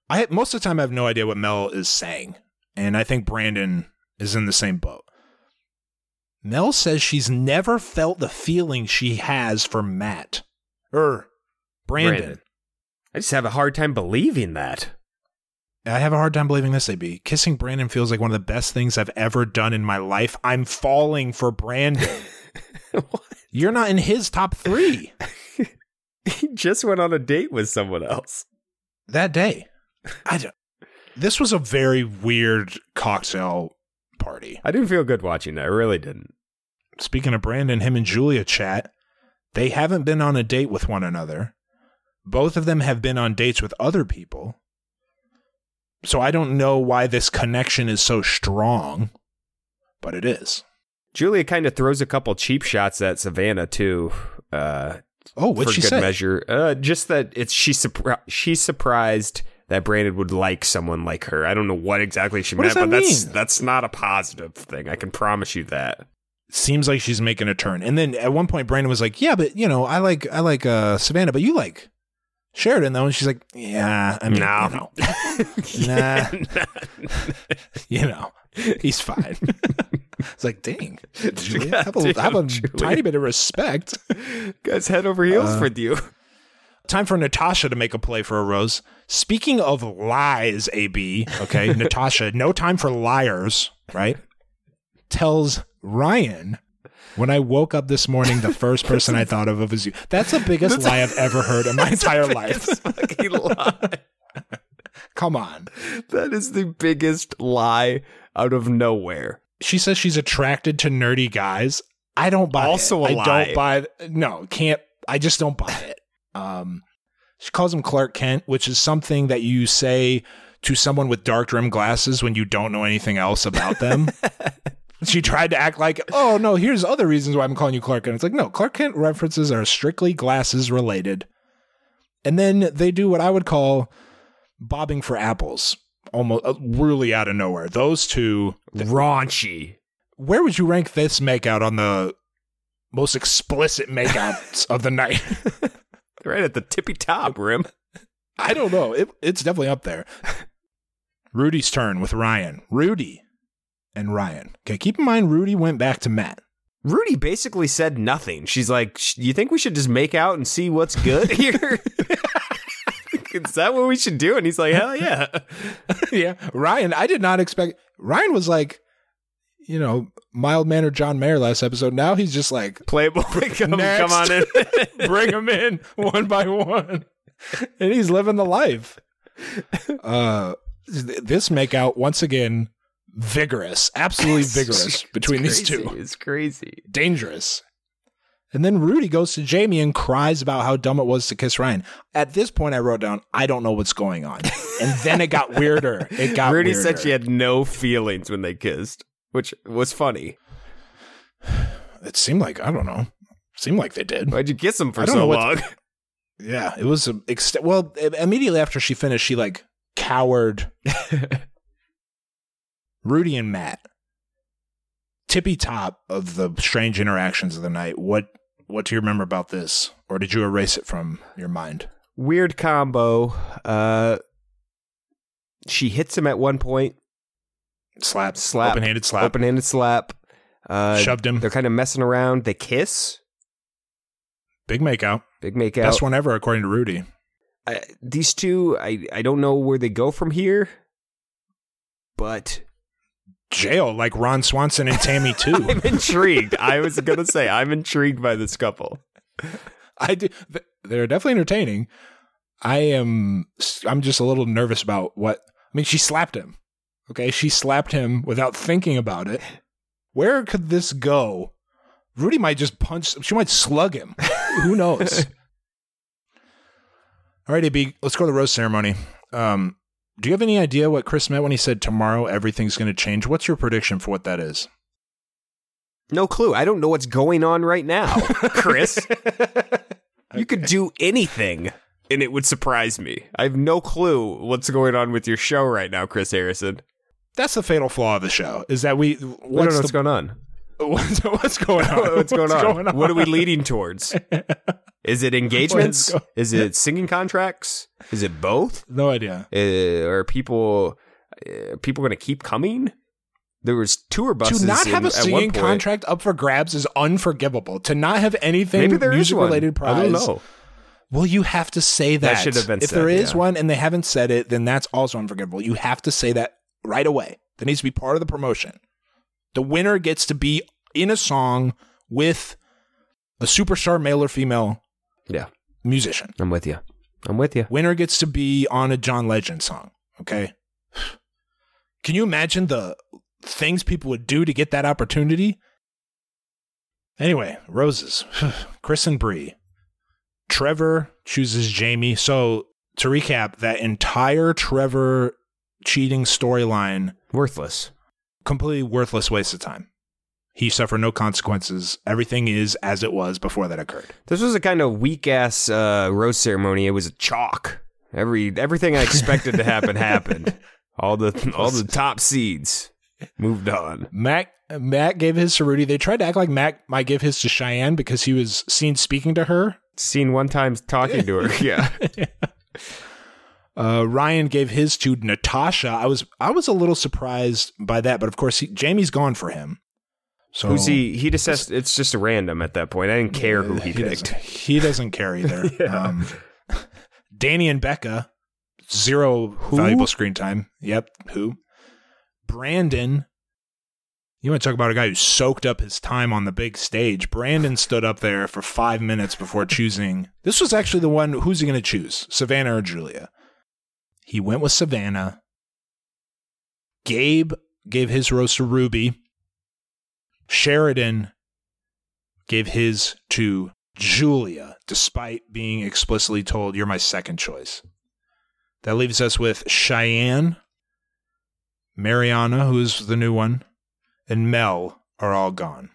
I most of the time I have no idea what Mel is saying, and I think Brandon is in the same boat. Mel says she's never felt the feeling she has for Matt or Brandon. Brandon. i just have a hard time believing that I have a hard time believing this, AB. Kissing Brandon feels like one of the best things I've ever done in my life. I'm falling for Brandon. You're not in his top three he just went on a date with someone else that day. I don't, this was a very weird cocktail party. i didn't feel good watching that i really didn't Speaking of Brandon, him and Julia chat. They haven't been on a date with one another. Both of them have been on dates with other people. So I don't know why this connection is so strong, but it is. Julia kind of throws a couple cheap shots at Savannah too. Uh, Oh, what'd for she good say? measure. Uh, just that it's she's surpri- she's surprised that Brandon would like someone like her. I don't know what exactly she What meant, does but that that's that's not a positive thing. I can promise you that. seems like she's making a turn. And then at one point, Brandon was like, "Yeah, but you know, I like I like uh, Savannah, but you like Sheridan though." And she's like, "Yeah, I mean, No. you know, nah, you know, he's fine." it's like, dang, Julia, have a, have a Julia. tiny bit of respect. Guys, head over heels Uh, for you. Time for Natasha to make a play for a rose. Speaking of lies, AB, okay, Natasha, no time for liars, right? Tells Ryan, when I woke up this morning, the first person I thought of was you. That's the biggest lie I've ever heard in my entire life. Fucking lie. Come on. That is the biggest lie out of nowhere. She says she's attracted to nerdy guys. I don't buy Also it. a I lie. don't buy no, can't I just don't buy it. Um she calls him Clark Kent, which is something that you say to someone with dark rim glasses when you don't know anything else about them. she tried to act like, oh no, here's other reasons why I'm calling you Clark Kent. It's like, no, Clark Kent references are strictly glasses related. And then they do what I would call bobbing for apples, almost uh, really out of nowhere. Those two Raunchy. where would you rank this makeout on the most explicit makeouts of the night? Right at the tippy top, Rim. I don't know. It, it's definitely up there. Rudy's turn with Ryan. Rudy and Ryan. Okay, keep in mind Rudy went back to Matt. Rudy basically said nothing. She's like, "You think we should just make out and see what's good here?" Is that what we should do? And he's like, "Hell yeah!" yeah, Ryan. I did not expect. Ryan was like, you know, mild mannered John Mayer last episode. Now he's just like, Playboy, come, Next. come on in. bring him in one by one, and he's living the life. Uh, th- this makeout once again vigorous, absolutely vigorous between these two, It's crazy. dangerous. And then Rudy goes to Jamie and cries about how dumb it was to kiss Ryan. At this point, I wrote down, I don't know what's going on. And then it got weirder. It got Rudy weirder. said she had no feelings when they kissed, which was funny. It seemed like I don't know. Seemed like they did. Why'd you kiss him for so long? Yeah, it was a ext- well. Immediately after she finished, she like cowered. Rudy and Matt. tippy top of the strange interactions of the night. What what do you remember about this, or did you erase it from your mind? Weird combo. Uh, she hits him at one point. Slap, Slap. open-handed slap. Open-handed slap. Uh, Shoved him. They're kind of messing around. They kiss. Big makeout. Big makeout. Best one ever, according to Rudy. I, these two, I, I don't know where they go from here, but Jail like Ron Swanson and Tammy too. I'm intrigued. I was gonna say I'm intrigued by this couple. I do. They're definitely entertaining. I am. I'm just a little nervous about what. I mean, she slapped him. Okay, she slapped him without thinking about it. Where could this go? Rudy might just punch. She might slug him. Who knows? All right, AB. Let's go to the rose ceremony. Um, do you have any idea what Chris meant when he said tomorrow everything's going to change? What's your prediction for what that is? No clue. I don't know what's going on right now, Chris. You could do anything, and it would surprise me. I have no clue what's going on with your show right now, Chris Harrison. That's the fatal flaw of the show. Is that we? We don't What's know what's the, going on. what's, what's going on? what's going on? What are we leading towards? Is it engagements? go- Is it singing contracts? Is it both? No idea. Uh, are people uh, people going to keep coming? There was tour buses. to not have in- a singing contract up for grabs is unforgivable. To not have anything Maybe there music related prize. I don't know. Well, you have to say that. That should have been If said, there is yeah. one and they haven't said it, then that's also unforgivable. You have to say that right away. That needs to be part of the promotion. The winner gets to be in a song with a superstar male or female Yeah, musician. I'm with you. I'm with you. Winner gets to be on a John Legend song. Okay. Can you imagine the things people would do to get that opportunity? Anyway, roses. Chris and Bree. Trevor chooses Jamie. So to recap, that entire Trevor cheating storyline, Worthless. Completely worthless waste of time. He suffered no consequences. Everything is as it was before that occurred. This was a kind of weak ass uh, rose ceremony. It was a chalk. Every everything I expected to happen happened. All the all the top seeds moved on. Matt Matt gave his to Rudy. They tried to act like Matt might give his to Cheyenne because he was seen speaking to her. Seen one time talking to her. Yeah. Uh, Ryan gave his to Natasha. I was I was a little surprised by that, but of course he, Jamie's gone for him. So Who's he? He just says it's just a random at that point. I didn't care who he, he picked. doesn't, he doesn't care either. um, Danny and Becca, zero valuable screen time. Yep. Who? Brandon. You want to talk about a guy who soaked up his time on the big stage? Brandon stood up there for five minutes before choosing. This was actually the one. Who's he going to choose? Savannah or Julia? He went with Savannah. Gabe gave his rose to Ruby. Sheridan gave his to Julia, despite being explicitly told, You're my second choice. That leaves us with Cheyenne, Mariana, who's the new one, and Mel are all gone.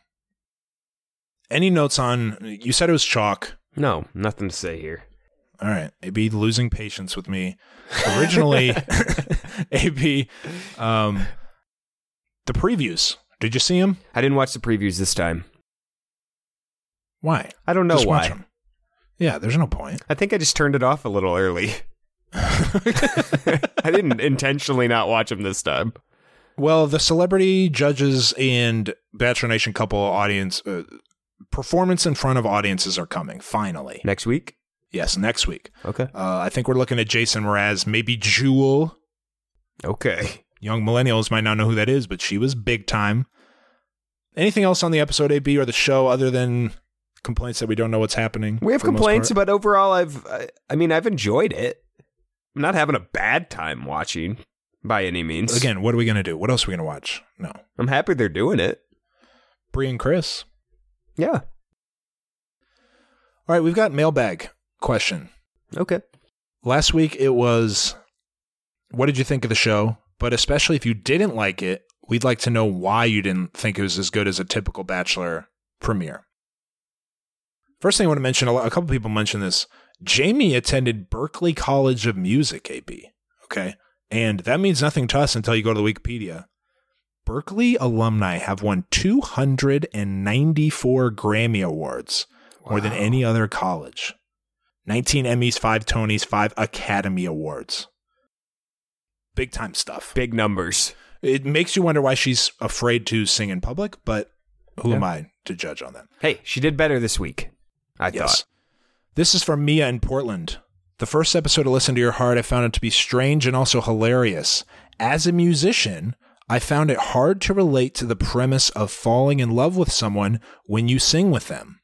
Any notes on, you said it was chalk. No, nothing to say here. All right. AB losing patience with me. Originally, AB, um, the previews. Did you see them? I didn't watch the previews this time. Why? I don't know Just watch why. 'em. Yeah, there's no point. I think I just turned it off a little early. I didn't intentionally not watch them this time. Well, the celebrity judges and Bachelor Nation couple audience uh, performance in front of audiences are coming finally. Next week? Yes, next week. Okay. Uh, I think we're looking at Jason Mraz, maybe Jewel. Okay. Young millennials might not know who that is, but she was big time. Anything else on the episode AB or the show other than complaints that we don't know what's happening? We have for the most complaints, but overall, I've. I, I mean, I've enjoyed it. I'm not having a bad time watching by any means. Again, what are we going to do? What else are we going to watch? No. I'm happy they're doing it. Bree and Chris. Yeah. All right, we've got mailbag question. Okay. Last week it was what did you think of the show? But especially if you didn't like it, we'd like to know why you didn't think it was as good as a typical Bachelor premiere. First thing I want to mention, a couple people mentioned this. Jamie attended Berklee College of Music, AB. Okay. And that means nothing to us until you go to the Wikipedia. Berklee alumni have won 294 Grammy Awards, more than any other college. 19 Emmys, 5 Tonys, 5 Academy Awards. Big time stuff. Big numbers. It makes you wonder why she's afraid to sing in public, but who am I to judge on that? Hey, she did better this week. I Yes. thought. This is from Mia in Portland. The first episode of Listen to Your Heart, I found it to be strange and also hilarious. As a musician, I found it hard to relate to the premise of falling in love with someone when you sing with them.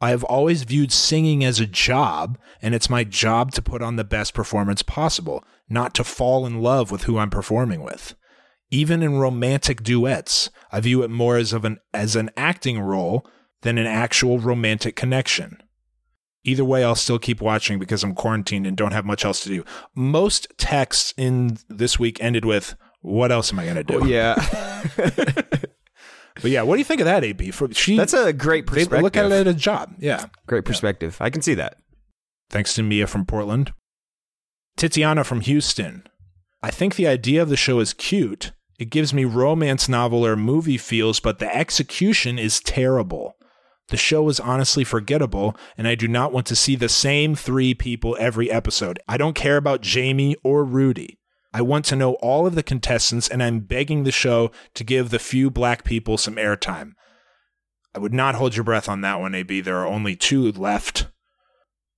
I have always viewed singing as a job, and it's my job to put on the best performance possible, not to fall in love with who I'm performing with. Even in romantic duets, I view it more as of an as an acting role than an actual romantic connection. Either way, I'll still keep watching because I'm quarantined and don't have much else to do. Most texts in this week ended with, "What else am I going to do?" Oh, yeah. But yeah, what do you think of that, AB? For she, That's a great they perspective. look at it as a job. Yeah. Great perspective. I can see that. Thanks to Mia from Portland. Titiana from Houston. I think the idea of the show is cute. It gives me romance novel or movie feels, but the execution is terrible. The show is honestly forgettable, and I do not want to see the same three people every episode. I don't care about Jamie or Rudi. I want to know all of the contestants, and I'm begging the show to give the few black people some airtime. I would not hold your breath on that one, AB. There are only two left.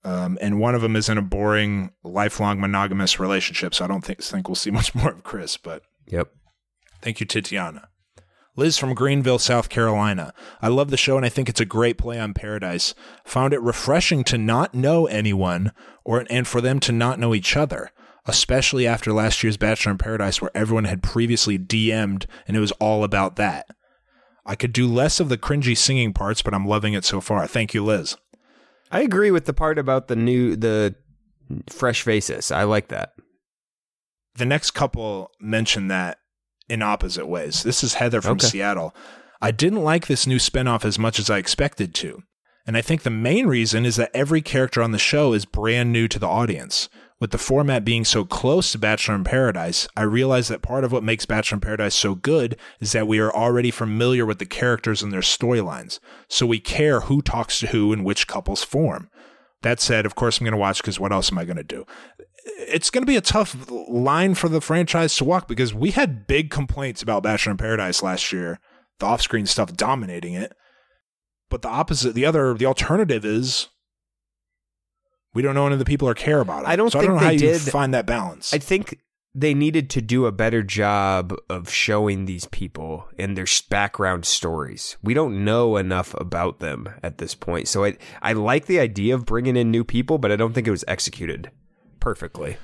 Um, and one of them is in a boring, lifelong monogamous relationship. So I don't think think we'll see much more of Chris. But Yep. thank you, Titiana. Liz from Greenville, South Carolina. I love the show and I think it's a great play on Paradise. Found it refreshing to not know anyone or and for them to not know each other, especially after last year's Bachelor in Paradise where everyone had previously DM'd and it was all about that. I could do less of the cringy singing parts, but I'm loving it so far. Thank you, Liz. I agree with the part about the new the fresh faces. I like that. the next couple mention that in opposite ways. This is Heather from Okay. Seattle. I didn't like this new spinoff as much as I expected to. And I think the main reason is that every character on the show is brand new to the audience. With the format being so close to Bachelor in Paradise, I realize that part of what makes Bachelor in Paradise so good is that we are already familiar with the characters and their storylines. So we care who talks to who and which couples form. That said, of course, I'm going to watch because what else am I going to do? It's going to be a tough line for the franchise to walk because we had big complaints about Bachelor in Paradise last year, the off screen stuff dominating it. But the opposite, the other, the alternative is we don't know any of the people or care about it. I don't so I think don't know how they you did- find that balance. I think they needed to do a better job of showing these people and their background stories. We don't know enough about them at this point. So I I like the idea of bringing in new people, but I don't think it was executed perfectly.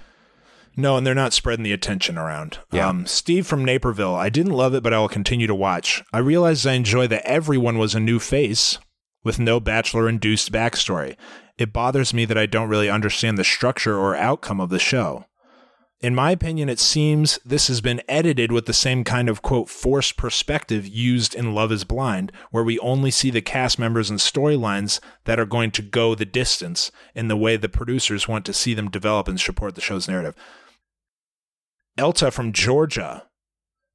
No, and they're not spreading the attention around. Yeah. Um, Steve from Naperville. I didn't love it, but I will continue to watch. I realized I enjoy that everyone was a new face with no bachelor induced backstory. It bothers me that I don't really understand the structure or outcome of the show. In my opinion, it seems this has been edited with the same kind of quote forced perspective used in Love is Blind, where we only see the cast members and storylines that are going to go the distance in the way the producers want to see them develop and support the show's narrative. Elta from Georgia.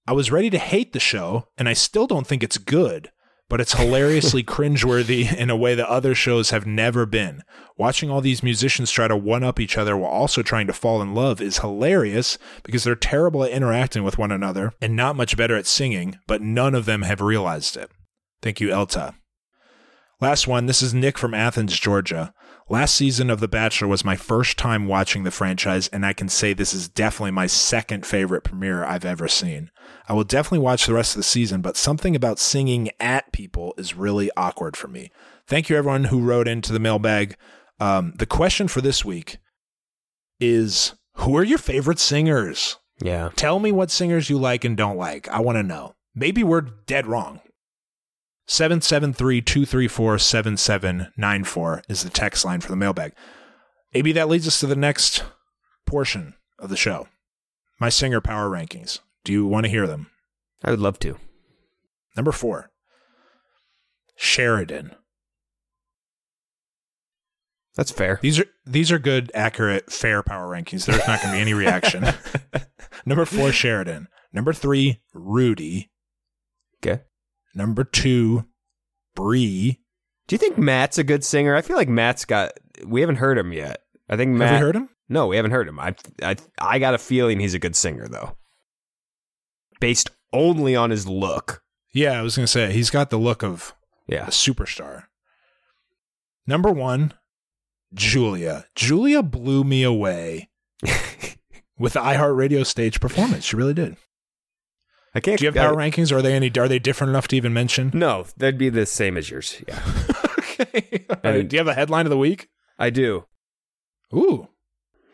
I was ready to hate the show, and I still don't think it's good, but it's hilariously cringeworthy in a way that other shows have never been. Watching all these musicians try to one up each other while also trying to fall in love is hilarious because they're terrible at interacting with one another and not much better at singing, but none of them have realized it. Thank you, Elta. Last one. This is Nick from Athens, Georgia. Last season of The Bachelor was my first time watching the franchise, and I can say this is definitely my second favorite premiere I've ever seen. I will definitely watch the rest of the season, but something about singing at people is really awkward for me. Thank you, everyone who wrote into the mailbag. Um, the question for this week is Who are your favorite singers? Yeah. Tell me what singers you like and don't like. I want to know. Maybe we're dead wrong. 773-234-7794 is the text line for the mailbag. Maybe that leads us to the next portion of the show. My singer power rankings. Do you want to hear them? I would love to. Number 4. Sheridan. That's fair. These are these are good, accurate, fair power rankings. There's not going to be any reaction. Number four, Sheridan. Number three, Rudi. Okay. Number two, Bri. Do you think Matt's a good singer? I feel like Matt's got. We haven't heard him yet. I think Matt. Have we heard him? No, we haven't heard him. I, I, I got a feeling he's a good singer though, based only on his look. Yeah, I was going to say he's got the look of Yeah. a superstar. Number one, Julia. Julia blew me away with the iHeartRadio stage performance. She really did. I can't. Do you have power rankings? Or are they any? Are they different enough to even mention? No, that'd be the same as yours. Yeah, okay. All right. Do you have a headline of the week? I do. Ooh.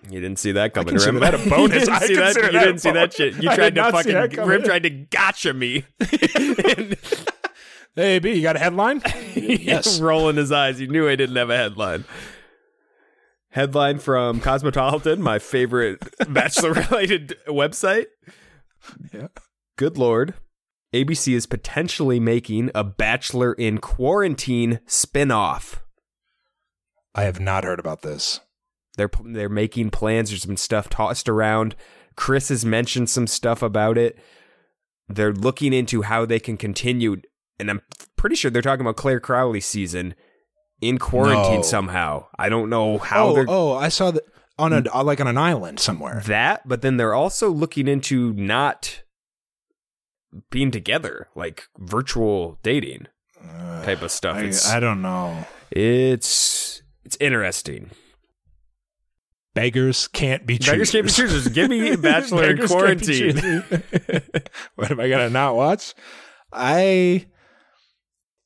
You didn't see that coming. consider Rim. that a bonus. you didn't I see that. You that didn't see that shit. You I tried to not see that fucking. coming. Rim tried to gotcha me. And Hey, B, you got a headline? yes. rolling his eyes. He knew I didn't have a headline. Headline from Cosmopolitan, my favorite bachelor-related website. Yeah. Good lord. ABC is potentially making a Bachelor in Quarantine spin-off. I have not heard about this. They're they're making plans. There's been stuff tossed around. Chris has mentioned some stuff about it. They're looking into how they can continue, and I'm pretty sure they're talking about Clare Crawley's season in quarantine No. somehow. I don't know how oh, they're oh, I saw that on a uh, like on an island somewhere. that, but then they're also looking into not being together, like virtual dating type of stuff. I, it's I don't know. it's it's interesting. Beggars can't be choosers. Beggars can't be choosers. Give me Bachelor in Beggars can't be Quarantine. what am I gonna not watch? I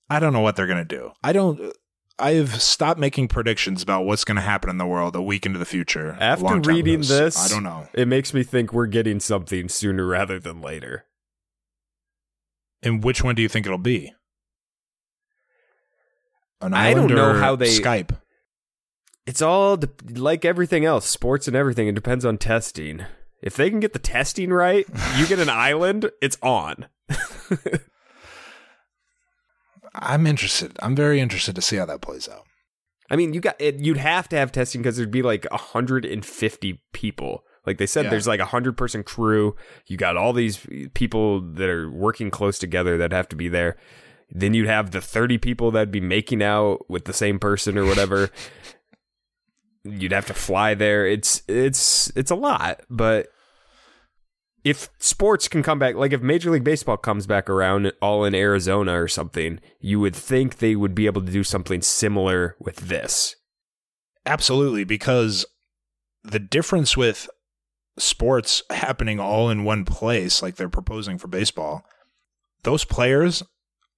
I don't know what they're gonna do. I don't. I've stopped making predictions about what's going to happen in the world a week into the future. After reading ago. this, I don't know. It makes me think we're getting something sooner rather than later. And which one do you think it'll be? An I don't know how they- Skype. It's all de- like everything else, sports and everything. It depends on testing. If they can get the testing right, you get an island, it's on. I'm interested. I'm very interested to see how that plays out. I mean, you got it, you'd have to have testing because there'd be like 150 people. Like they said, Yeah. there's like a hundred person crew. You got all these people that are working close together that have to be there. Then you'd have the 30 people that'd be making out with the same person or whatever. you'd have to fly there. It's it's it's a lot, but if sports can come back, like if Major League Baseball comes back around all in Arizona or something, you would think they would be able to do something similar with this. Absolutely, because the difference with sports happening all in one place, like they're proposing for baseball, those players,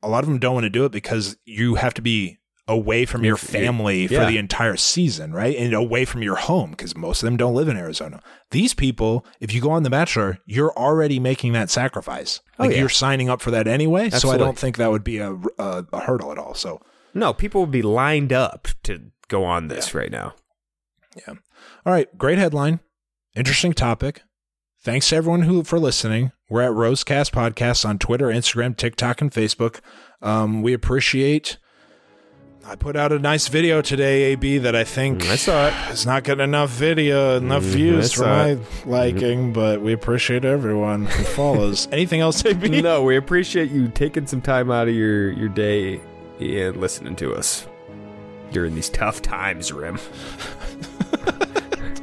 a lot of them don't want to do it because you have to be away from your family for the entire season, right? And away from your home because most of them don't live in Arizona. These people, if you go on The Bachelor, you're already making that sacrifice. Oh, Like yeah. you're signing up for that anyway. So I don't think that would be a, a, a hurdle at all. So No, people would be lined up to go on this right now. Yeah. All right. Great headline. Interesting topic. Thanks to everyone who for listening. We're at Rosecast Podcasts on Twitter, Instagram, TikTok, and Facebook. Um, we appreciate. I put out a nice video today, AB, that I think I saw it. is not getting enough video, enough Mm, views for my it. liking, but we appreciate everyone who follows. Anything else, AB? No, we appreciate you taking some time out of your, your day and listening to us during these tough times, Rim.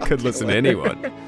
Could listen to anyone.